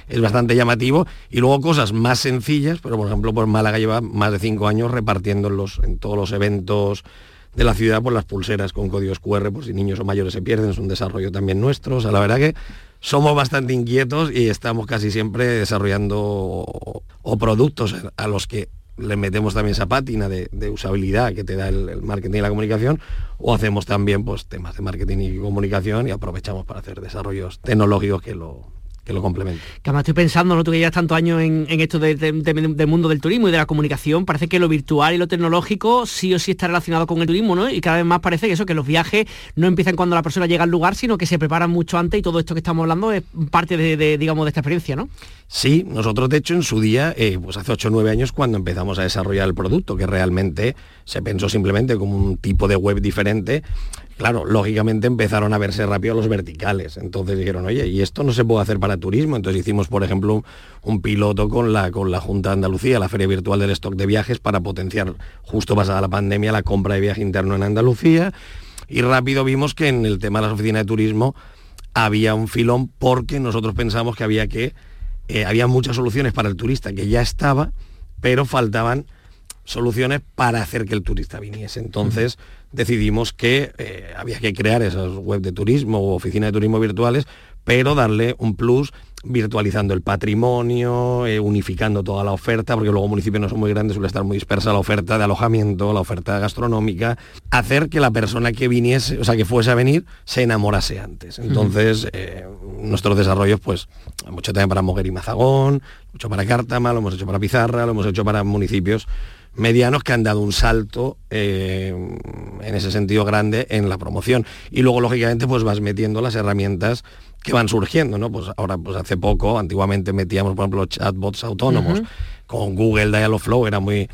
es bastante llamativo. Y luego cosas más sencillas, pero por ejemplo, por Málaga lleva más de cinco años repartiendo en, los, en todos los eventos de la ciudad por las pulseras con códigos QR, por si niños o mayores se pierden, es un desarrollo también nuestro. O sea, la verdad que somos bastante inquietos y estamos casi siempre desarrollando o, productos a los que le metemos también esa pátina de, usabilidad que te da el, marketing y la comunicación, o hacemos también pues, temas de marketing y comunicación y aprovechamos para hacer desarrollos tecnológicos que lo, que lo complemente. Que además estoy pensando, ¿no? Tú que llevas tantos años en, esto del mundo del turismo y de la comunicación, parece que lo virtual y lo tecnológico sí o sí está relacionado con el turismo, ¿no? Y cada vez más parece que eso, que los viajes no empiezan cuando la persona llega al lugar, sino que se preparan mucho antes y todo esto que estamos hablando es parte de, digamos, de esta experiencia, ¿no? Sí, nosotros de hecho en su día, eh, pues hace 8 o 9 años cuando empezamos a desarrollar el producto, que realmente se pensó simplemente como un tipo de web diferente, claro, lógicamente empezaron a verse rápido los verticales. Entonces dijeron, oye, y esto no se puede hacer para turismo. Entonces hicimos, por ejemplo, un, piloto con la, con la Junta de Andalucía, la Feria Virtual del Stock de Viajes, para potenciar, justo pasada la pandemia, la compra de viaje interno en Andalucía. Y rápido vimos que en el tema de las oficinas de turismo había un filón porque nosotros pensamos que había que, eh, había muchas soluciones para el turista que ya estaba, pero faltaban soluciones para hacer que el turista viniese. Entonces decidimos que eh, había que crear esas web de turismo o oficinas de turismo virtuales, pero darle un plus virtualizando el patrimonio, eh, unificando toda la oferta, porque luego municipios no son muy grandes, suele estar muy dispersa la oferta de alojamiento, la oferta gastronómica, hacer que la persona que viniese, o sea, que fuese a venir, se enamorase antes. Entonces, eh, nuestros desarrollos, pues, mucho también para Moguer y Mazagón, mucho para Cártama, lo hemos hecho para Pizarra, lo hemos hecho para municipios medianos que han dado un salto eh, en ese sentido grande en la promoción. Y luego, lógicamente, pues vas metiendo las herramientas que van surgiendo, ¿no? Pues ahora, pues hace poco, antiguamente metíamos, por ejemplo, chatbots autónomos. Con Google Dialogflow era muy,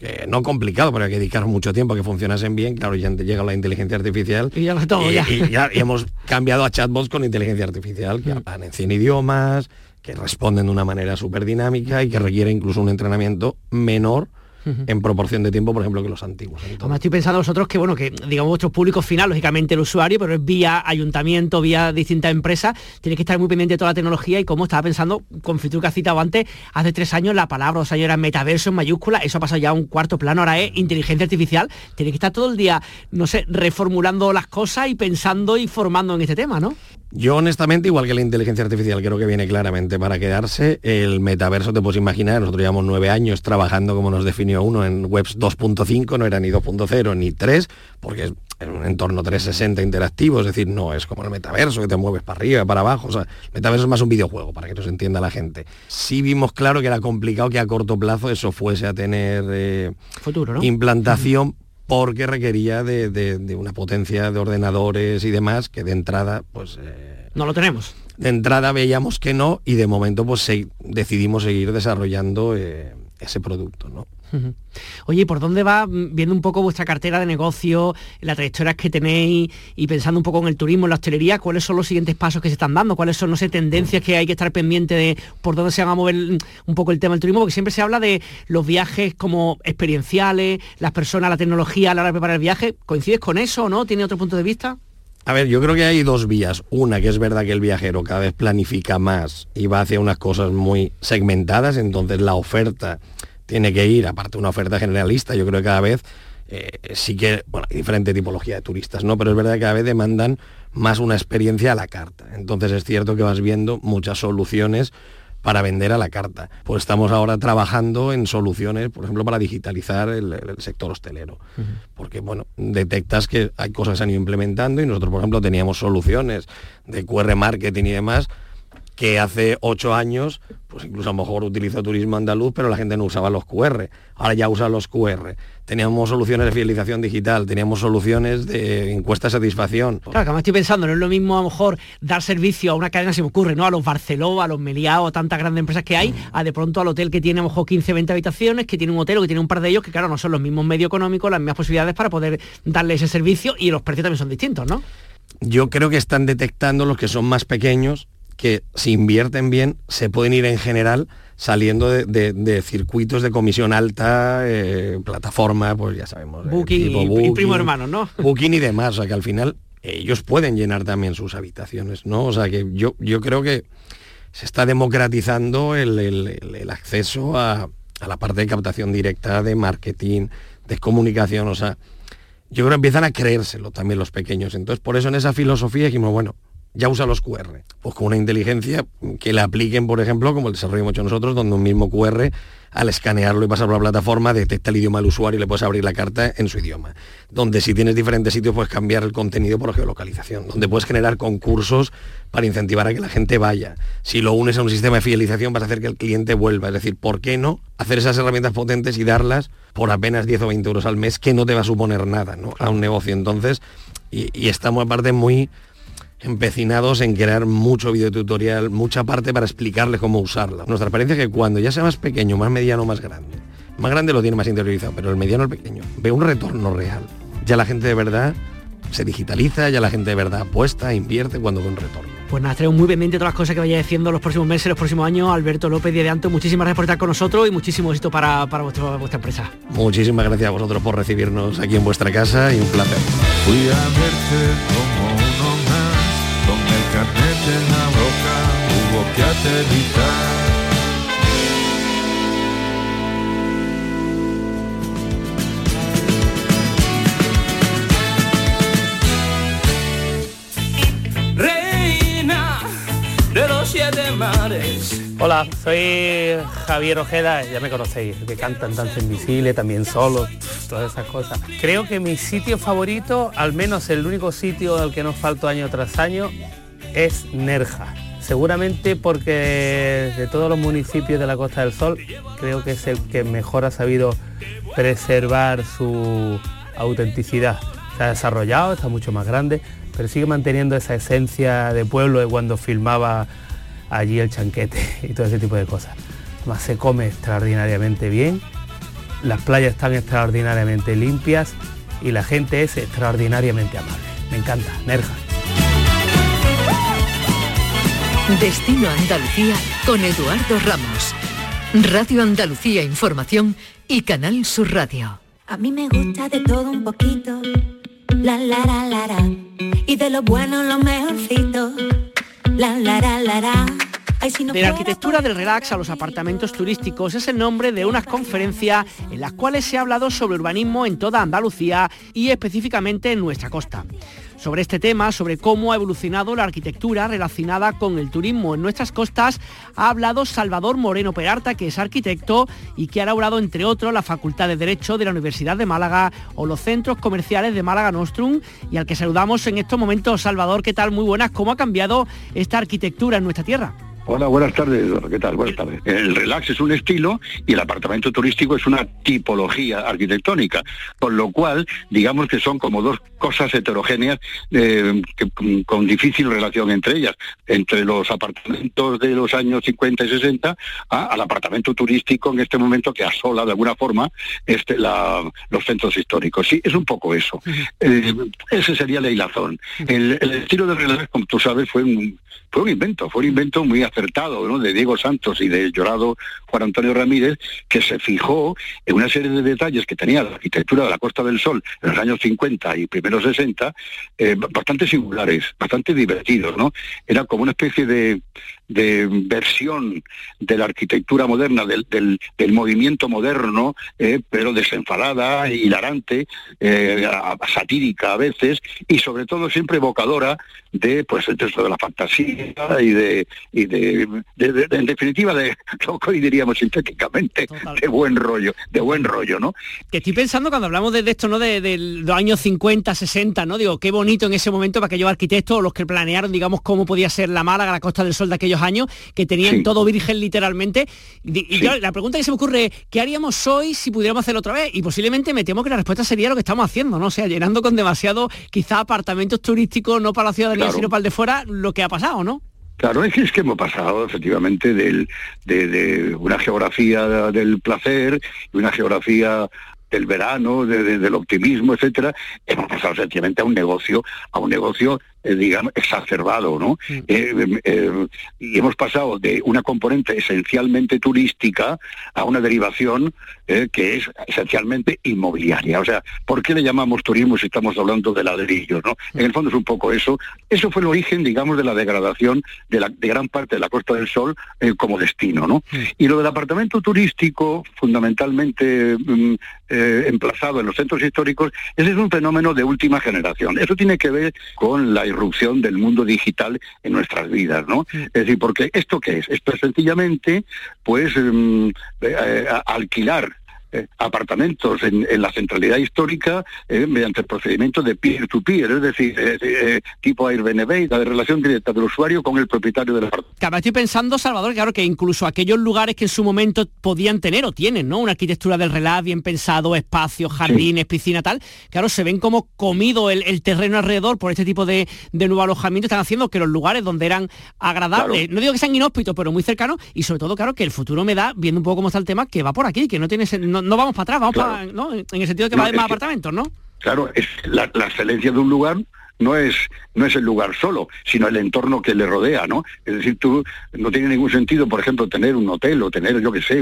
eh, no complicado, pero hay que dedicar mucho tiempo a que funcionasen bien. Claro, ya llega la inteligencia artificial. Y ya, todo, ya. Y, hemos cambiado a chatbots con inteligencia artificial, que hablan en 100 idiomas, que responden de una manera súper dinámica y que requiere incluso un entrenamiento menor en proporción de tiempo, por ejemplo, que los antiguos. Además, estoy pensando vosotros que, bueno, que digamos vuestro público final, lógicamente el usuario, pero es vía ayuntamiento, vía distintas empresas, tiene que estar muy pendiente de toda la tecnología y como estaba pensando, con Fitur que has citado antes, hace tres años la palabra, o sea, era metaverso en mayúscula, eso ha pasado ya a un cuarto plano, ahora es inteligencia artificial, tiene que estar todo el día, no sé, reformulando las cosas y pensando y formando en este tema, ¿no? Yo honestamente, igual que la inteligencia artificial, creo que viene claramente para quedarse. El metaverso, te puedes imaginar, nosotros llevamos nueve años trabajando, como nos definió uno, en webs 2.5, no era ni 2.0 ni 3, porque es un entorno 360 interactivo, es decir, no es como el metaverso, que te mueves para arriba, para abajo. O sea, el metaverso es más un videojuego, para que nos entienda la gente. Sí vimos claro que era complicado que a corto plazo eso fuese a tener eh, Futuro, implantación, porque requería de, una potencia de ordenadores y demás que de entrada, pues... Eh, no lo tenemos. De entrada veíamos que no y de momento pues decidimos seguir desarrollando eh, ese producto, ¿no? Oye, ¿por dónde va mm, viendo un poco vuestra cartera de negocio, las trayectorias que tenéis y pensando un poco en el turismo, en la hostelería, cuáles son los siguientes pasos que se están dando? ¿Cuáles son, no sé, tendencias que hay que estar pendiente de por dónde se va a mover mm, un poco el tema del turismo? Porque siempre se habla de los viajes como experienciales, las personas, la tecnología a la hora de preparar el viaje. ¿Coincides con eso o no? ¿Tiene otro punto de vista? A ver, yo creo que hay dos vías. Una, que es verdad que el viajero cada vez planifica más y va hacia unas cosas muy segmentadas, entonces la oferta tiene que ir, aparte una oferta generalista, yo creo que cada vez eh, sí que, bueno, hay diferente tipología de turistas, ¿no? Pero es verdad que cada vez demandan más una experiencia a la carta. Entonces es cierto que vas viendo muchas soluciones para vender a la carta. Pues estamos ahora trabajando en soluciones, por ejemplo, para digitalizar el, sector hostelero. Porque, bueno, detectas que hay cosas que se han ido implementando y nosotros, por ejemplo, teníamos soluciones de QR marketing y demás que hace ocho años, pues incluso a lo mejor utilizó turismo andaluz, pero la gente no usaba los QR. Ahora ya usa los QR. Teníamos soluciones de fidelización digital, teníamos soluciones de encuesta de satisfacción. Claro, que me estoy pensando, no es lo mismo a lo mejor dar servicio a una cadena, se me ocurre, ¿no? A los Barceló, a los Meliá, a tantas grandes empresas que hay, a de pronto al hotel que tiene a lo mejor 15, 20 habitaciones, que tiene un hotel o que tiene un par de ellos, que claro, no son los mismos medios económicos, las mismas posibilidades para poder darle ese servicio y los precios también son distintos, ¿no? Yo creo que están detectando los que son más pequeños que si invierten bien se pueden ir en general saliendo de, circuitos de comisión alta, eh, plataforma, pues ya sabemos. Booking, y, primo hermano, ¿no? Booking y demás, o sea que al final ellos pueden llenar también sus habitaciones, ¿no? O sea que yo, yo creo que se está democratizando el, acceso a, a, la parte de captación directa, de marketing, de comunicación, o sea, yo creo que empiezan a creérselo también los pequeños. Entonces, por eso en esa filosofía dijimos, bueno, ya usa los QR. Pues con una inteligencia que le apliquen, por ejemplo, como el desarrollo hemos hecho nosotros, donde un mismo QR al escanearlo y pasarlo a la plataforma, detecta el idioma del usuario y le puedes abrir la carta en su idioma. Donde si tienes diferentes sitios puedes cambiar el contenido por geolocalización, donde puedes generar concursos para incentivar a que la gente vaya. Si lo unes a un sistema de fidelización vas a hacer que el cliente vuelva. Es decir, ¿por qué no hacer esas herramientas potentes y darlas por apenas 10 o 20 euros al mes que no te va a suponer nada a un negocio? Entonces, y, y estamos aparte muy empecinados en crear mucho videotutorial, mucha parte para explicarles cómo usarla. Nuestra experiencia es que cuando ya sea más pequeño, más mediano, más grande, más grande lo tiene más interiorizado, pero el mediano, el pequeño, ve un retorno real. Ya la gente de verdad se digitaliza, ya la gente de verdad apuesta, invierte cuando ve un retorno. Pues nada, traigo muy pendiente todas las cosas que vaya diciendo los próximos meses, los próximos años. Alberto López de Anto, muchísimas gracias por estar con nosotros y muchísimo éxito para, para vuestra, vuestra empresa. Muchísimas gracias a vosotros por recibirnos aquí en vuestra casa y un placer. Fui a verte como hubo que aterrizar. Reina de los siete mares. Hola, soy Javier Ojeda, ya me conocéis, que cantan Danza Invisible, también solo, todas esas cosas. Creo que mi sitio favorito, al menos el único sitio al que no falto año tras año, es Nerja. Seguramente porque de todos los municipios de la Costa del Sol, creo que es el que mejor ha sabido preservar su autenticidad. Se ha desarrollado, está mucho más grande, pero sigue manteniendo esa esencia de pueblo de cuando filmaba allí el chanquete y todo ese tipo de cosas. Además se come extraordinariamente bien, las playas están extraordinariamente limpias y la gente es extraordinariamente amable. Me encanta, Nerja. Destino Andalucía con Eduardo Ramos. Radio Andalucía Información y Canal Sur Radio. A mí me gusta de todo un poquito. La la la la la. Y de lo bueno lo mejorcito. La la la la la. Ay, si no De la arquitectura del relax a los apartamentos turísticos es el nombre de unas conferencias en las cuales se ha hablado sobre urbanismo en toda Andalucía y específicamente en nuestra costa. Sobre este tema, sobre cómo ha evolucionado la arquitectura relacionada con el turismo en nuestras costas, ha hablado Salvador Moreno Peralta, que es arquitecto y que ha elaborado, entre otros, la Facultad de Derecho de la Universidad de Málaga o los centros comerciales de Málaga Nostrum, y al que saludamos en estos momentos. Salvador, ¿qué tal? Muy buenas. ¿Cómo ha cambiado esta arquitectura en nuestra tierra? Hola, buenas tardes. ¿Qué tal? Buenas tardes. El relax es un estilo y el apartamento turístico es una tipología arquitectónica, con lo cual, digamos que son como dos cosas heterogéneas eh, que- con, con difícil relación entre ellas, entre los apartamentos de los años 50 y 60 a- al apartamento turístico en este momento que asola de alguna forma este, la- los centros históricos. Sí, es un poco eso. Eh, ese sería la hilazón. El, el estilo del relax, como tú sabes, fue un, fue un invento, fue un invento muy acertado ¿no? de Diego Santos y de llorado Juan Antonio Ramírez, que se fijó en una serie de detalles que tenía la arquitectura de la Costa del Sol en los años 50 y primeros 60, eh, bastante singulares, bastante divertidos, ¿no? Era como una especie de, de versión de la arquitectura moderna, del, del- movimiento moderno, eh, pero desenfadada, hilarante, eh, satírica a veces, y sobre todo siempre evocadora de pues de la fantasía y de, y de, de- en definitiva de lo que hoy diríamos sintéticamente, de buen rollo, de buen rollo, ¿no? Que estoy pensando cuando hablamos de, de esto, ¿no? De, de los años 50, 60, ¿no? Digo, qué bonito en ese momento para aquellos arquitectos o los que planearon, digamos, cómo podía ser la Málaga, la Costa del Sol de aquellos años, que tenían Sí. todo virgen literalmente. Y, y Sí. claro, la pregunta que se me ocurre es, ¿qué haríamos hoy si pudiéramos hacerlo otra vez? Y posiblemente me temo que la respuesta sería lo que estamos haciendo, ¿no? O sea, llenando con demasiado, quizá apartamentos turísticos, no para la ciudadanía, Claro. sino para el de fuera, lo que ha pasado, ¿no? Claro, es que, hemos pasado efectivamente de, una geografía del placer y una geografía del verano, de- de- del optimismo, etcétera, hemos pasado sencillamente a un negocio, a un negocio, eh, digamos, exacerbado, ¿no? Eh, eh, y hemos pasado de una componente esencialmente turística a una derivación que es esencialmente inmobiliaria. O sea, ¿por qué le llamamos turismo si estamos hablando de ladrillos, no? En el fondo es un poco eso. Eso fue el origen, digamos, de la degradación de, la, de gran parte de la Costa del Sol como destino, ¿no? Y lo del apartamento turístico, fundamentalmente mm, emplazado en los centros históricos, ese es un fenómeno de última generación. Eso tiene que ver con la irrupción del mundo digital en nuestras vidas, ¿no? Es decir, porque esto qué es? Esto es sencillamente, pues, mm, eh, alquilar eh, apartamentos en, la centralidad histórica eh, mediante el procedimiento de peer-to-peer, es decir, eh, tipo Airbnb, la de relación directa del usuario con el propietario del apartamento. Claro, estoy pensando, Salvador, claro que incluso aquellos lugares que en su momento podían tener o tienen, ¿no? Una arquitectura del relax bien pensado, espacios, jardines, piscina, tal, claro, se ven como comido el, terreno alrededor por este tipo de, nuevo alojamiento, están haciendo que los lugares donde eran agradables, no digo que sean inhóspitos, pero muy cercanos, y sobre todo, claro, que el futuro me da, viendo un poco cómo está el tema, que va por aquí, que no tiene no, vamos para atrás, vamos para, ¿no? En el sentido de que va a haber más apartamentos, ¿no? Claro, es la, excelencia de un lugar no es, no es el lugar solo, sino el entorno que le rodea, ¿no? Es decir, tú no tiene ningún sentido, por ejemplo, tener un hotel o tener, yo qué sé,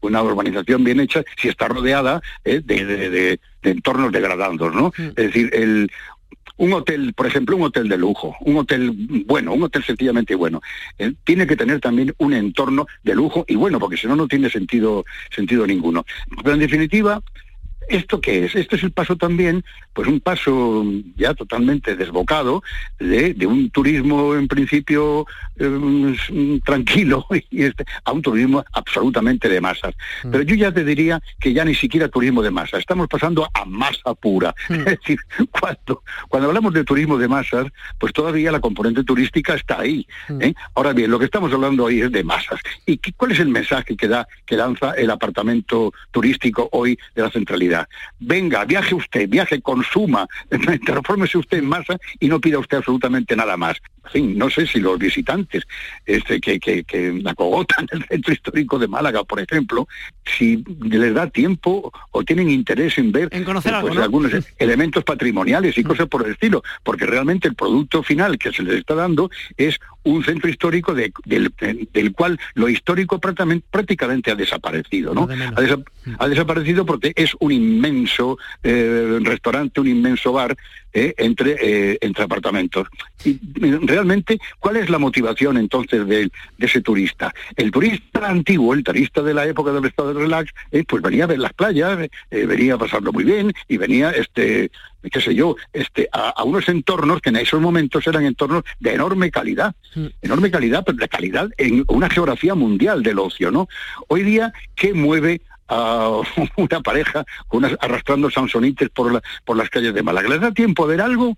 una urbanización bien hecha si está rodeada eh, de, de, entornos degradantes, ¿no? Mm. Es decir, el, un hotel, por ejemplo, un hotel de lujo, un hotel bueno, un hotel sencillamente bueno, eh, tiene que tener también un entorno de lujo y bueno, porque si no, no tiene sentido, sentido ninguno. Pero en definitiva, ¿Esto qué es? Esto es el paso también, pues un paso ya totalmente desbocado de, un turismo en principio em, tranquilo y este, a un turismo absolutamente de masas. Mm. Pero yo ya te diría que ya ni siquiera turismo de masas, estamos pasando a masa pura. Mm. Es decir, cuando, cuando hablamos de turismo de masas, pues todavía la componente turística está ahí. Mm. ¿eh? Ahora bien, lo que estamos hablando hoy es de masas. ¿Y cuál es el mensaje que da, que lanza el apartamento turístico hoy de la centralidad? Venga, viaje usted, viaje, consuma, transfórmese usted en masa y no pida usted absolutamente nada más. En fin, no sé si los visitantes este, que, que, que acogotan el centro histórico de Málaga, por ejemplo, si les da tiempo o tienen interés en ver en conocer pues, algunos elementos patrimoniales y cosas por el estilo, porque realmente el producto final que se les está dando es un centro histórico del, cual lo histórico prácticamente, ha desaparecido, ¿no? Ha, desaparecido porque es un inmenso eh, restaurante, un inmenso bar eh, entre, eh, entre apartamentos. Y realmente, ¿cuál es la motivación entonces de, ese turista? El turista antiguo, el turista de la época del estado de relax, pues venía a ver las playas, venía a pasarlo muy bien y venía este qué sé yo, este, a, unos entornos que en esos momentos eran entornos de enorme calidad, mm. enorme calidad, pero de calidad en una geografía mundial del ocio, ¿no? Hoy día, ¿qué mueve a una pareja con arrastrando sansonites por, por las calles de Málaga. ¿Les da tiempo de ver algo?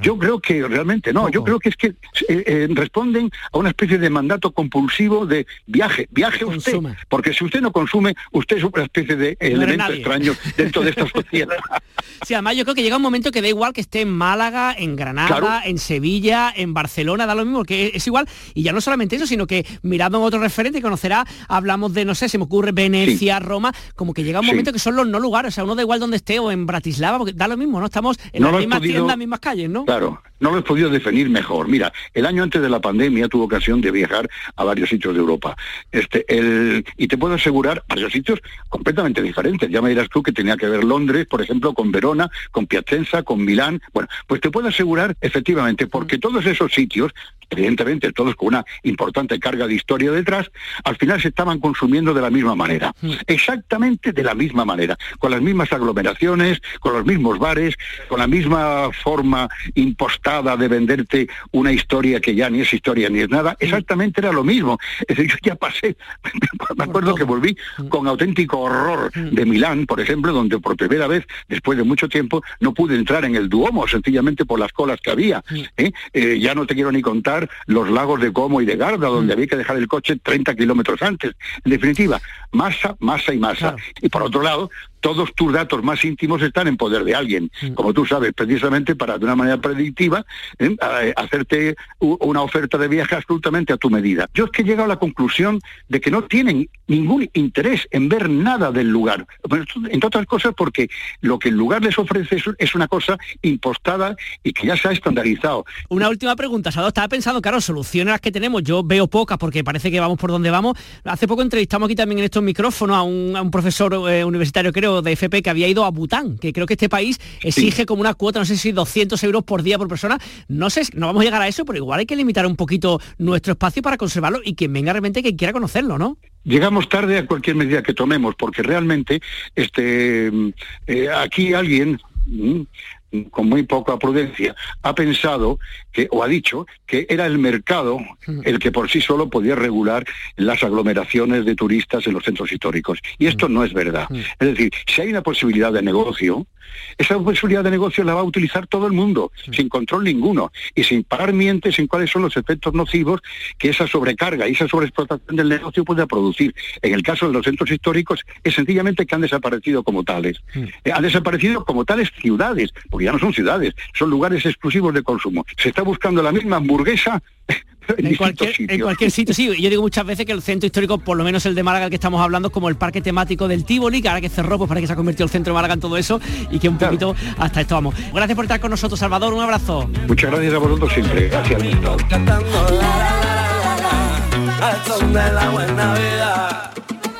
Yo creo que realmente no. Yo creo que es que eh, eh, responden a una especie de mandato compulsivo de viaje, viaje usted. Porque si usted no consume, usted es una especie de elemento extraño dentro de esta sociedad. Sí, además yo creo que llega un momento que da igual que esté en Málaga, en Granada, en Sevilla, en Barcelona, da lo mismo, que es igual. Y ya no solamente eso, sino que mirando a otro referente, conocerá, hablamos de, no sé, se me ocurre Venecia, Roma, como que llega un momento que son los no lugares, o sea, uno da igual donde esté o en Bratislava, porque da lo mismo, ¿no? Estamos en las mismas tiendas, tiendas, mismas calles, ¿no? Claro, no lo he podido definir mejor. Mira, el año antes de la pandemia tuve ocasión de viajar a varios sitios de Europa. Este, el, y te puedo asegurar, varios sitios completamente diferentes. Ya me dirás tú que tenía que ver Londres, por ejemplo, con Verona, con Piacenza, con Milán. Bueno, pues te puedo asegurar, efectivamente, porque todos esos sitios, evidentemente todos con una importante carga de historia detrás, al final se estaban consumiendo de la misma manera. Exactamente de la misma manera, con las mismas aglomeraciones, con los mismos bares, con la misma forma impostada de venderte una historia que ya ni es historia ni es nada, exactamente era lo mismo. Es decir, yo ya pasé, me acuerdo que volví con auténtico horror de Milán, por ejemplo, donde por primera vez, después de mucho tiempo, no pude entrar en el Duomo, sencillamente por las colas que había. ¿eh? Eh, ya no te quiero ni contar los lagos de Como y de Garda, donde había que dejar el coche 30 kilómetros antes. En definitiva, masa, masa y masa. Y por otro lado, todos tus datos más íntimos están en poder de alguien, mm. como tú sabes, precisamente para de una manera predictiva ¿eh? hacerte una oferta de viaje absolutamente a tu medida. Yo es que he llegado a la conclusión de que no tienen ningún interés en ver nada del lugar, entre otras cosas porque lo que el lugar les ofrece es, una cosa impostada y que ya se ha estandarizado. Una última pregunta, Sado, estaba pensando, claro, soluciones las que tenemos, yo veo pocas porque parece que vamos por donde vamos. Hace poco entrevistamos aquí también en estos micrófonos a un, profesor eh, universitario, creo, de FP que había ido a Bután, que creo que este país exige como una cuota, no sé si 200 euros por día por persona. No sé, no vamos a llegar a eso, pero igual hay que limitar un poquito nuestro espacio para conservarlo y quien venga realmente que quiera conocerlo, ¿no? llegamos tarde a cualquier medida que tomemos, porque realmente este, eh, aquí alguien mm, con muy poca prudencia, ha pensado que, o ha dicho que era el mercado el que por sí solo podía regular las aglomeraciones de turistas en los centros históricos. Y esto no es verdad. Es decir, si hay una posibilidad de negocio, esa posibilidad de negocio la va a utilizar todo el mundo, sin control ninguno, y sin pagar mientes en cuáles son los efectos nocivos que esa sobrecarga y esa sobreexplotación del negocio puede producir. En el caso de los centros históricos, es sencillamente que han desaparecido como tales. Eh, han desaparecido como tales ciudades, porque ya no son ciudades, son lugares exclusivos de consumo. Se está buscando la misma hamburguesa en, cualquier, en cualquier sitio, sí. Yo digo muchas veces que el centro histórico, por lo menos el de Málaga, el que estamos hablando, es como el parque temático del Tivoli, que ahora que cerró, pues para que se ha convertido el centro de Málaga en todo eso y que un poquito hasta esto vamos. Gracias por estar con nosotros, Salvador. Un abrazo. Muchas gracias a vosotros siempre. Gracias.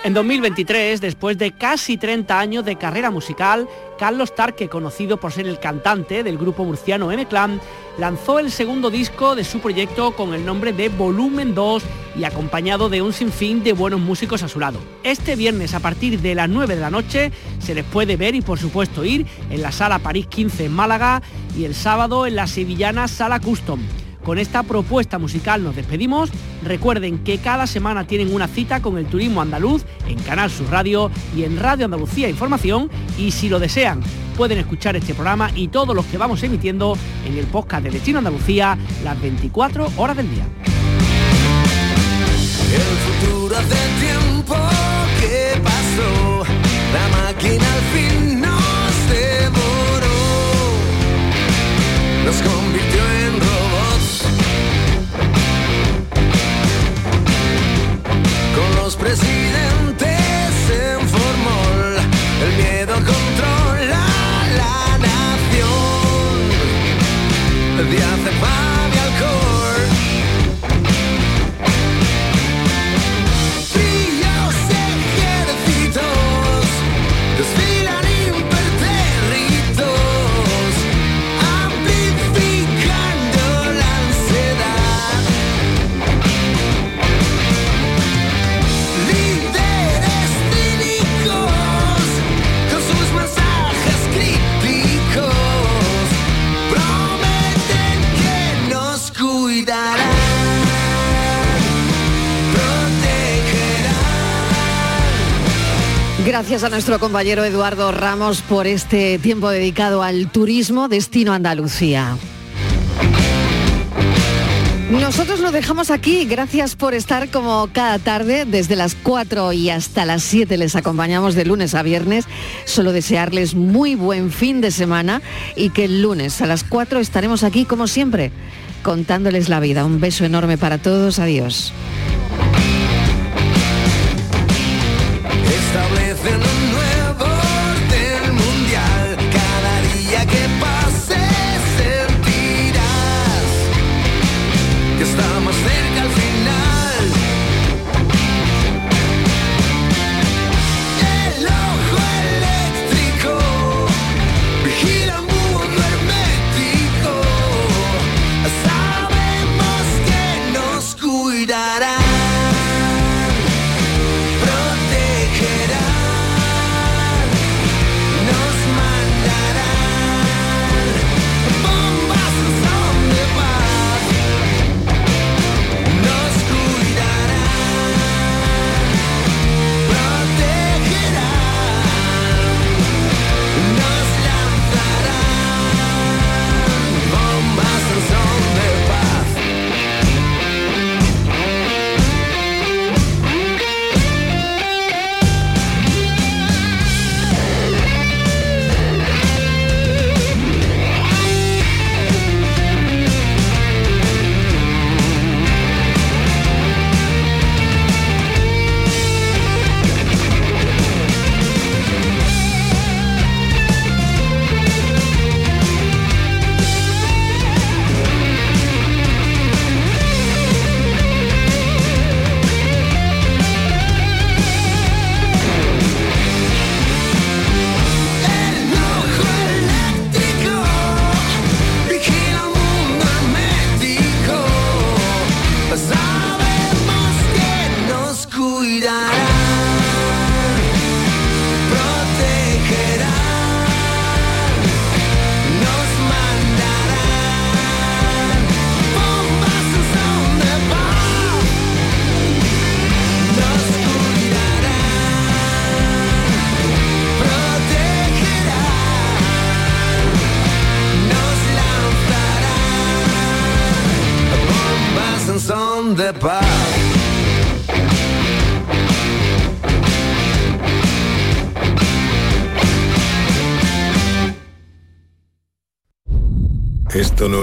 En 2023, después de casi 30 años de carrera musical, Carlos Tarque, conocido por ser el cantante del grupo murciano M-Clan, lanzó el segundo disco de su proyecto con el nombre de Volumen 2 y acompañado de un sinfín de buenos músicos a su lado. Este viernes a partir de las 9 de la noche se les puede ver y por supuesto ir en la Sala París 15 en Málaga y el sábado en la sevillana Sala Custom. Con esta propuesta musical nos despedimos. Recuerden que cada semana tienen una cita con el turismo andaluz en Canal Sur Radio y en Radio Andalucía Información y si lo desean pueden escuchar este programa y todos los que vamos emitiendo en el podcast de Destino Andalucía las 24 horas del día. El futuro hace tiempo que pasó, la máquina al fin nos devoró, nos convirtió en robots. Con los presidentes Gracias a nuestro compañero Eduardo Ramos por este tiempo dedicado al turismo Destino Andalucía. Nosotros nos dejamos aquí, gracias por estar como cada tarde, desde las 4 y hasta las 7 les acompañamos de lunes a viernes. Solo desearles muy buen fin de semana y que el lunes a las 4 estaremos aquí como siempre, contándoles la vida. Un beso enorme para todos, adiós.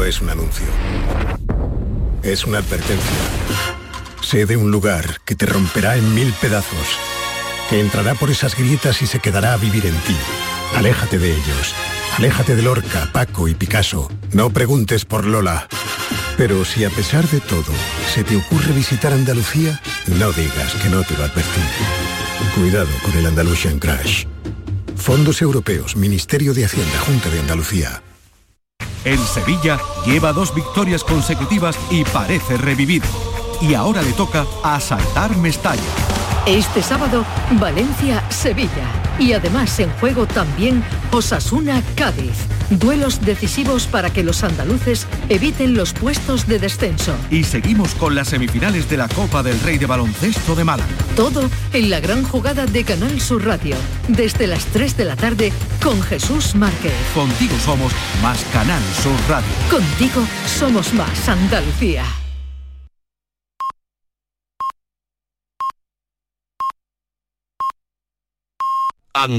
Es un anuncio. Es una advertencia. Sé de un lugar que te romperá en mil pedazos, que entrará por esas grietas y se quedará a vivir en ti. Aléjate de ellos. Aléjate de Lorca, Paco y Picasso. No preguntes por Lola. Pero si a pesar de todo se te ocurre visitar Andalucía, no digas que no te lo advertí. Cuidado con el Andalusian Crash. Fondos Europeos, Ministerio de Hacienda, Junta de Andalucía. El Sevilla lleva dos victorias consecutivas y parece revivido. Y ahora le toca asaltar Mestalla. Este sábado, Valencia-Sevilla. Y además en juego también Osasuna-Cádiz. Duelos decisivos para que los andaluces eviten los puestos de descenso. Y seguimos con las semifinales de la Copa del Rey de Baloncesto de Málaga. Todo en la gran jugada de Canal Sur Radio. Desde las 3 de la tarde con Jesús Márquez. Contigo somos más Canal Sur Radio. Contigo somos más Andalucía. Anda.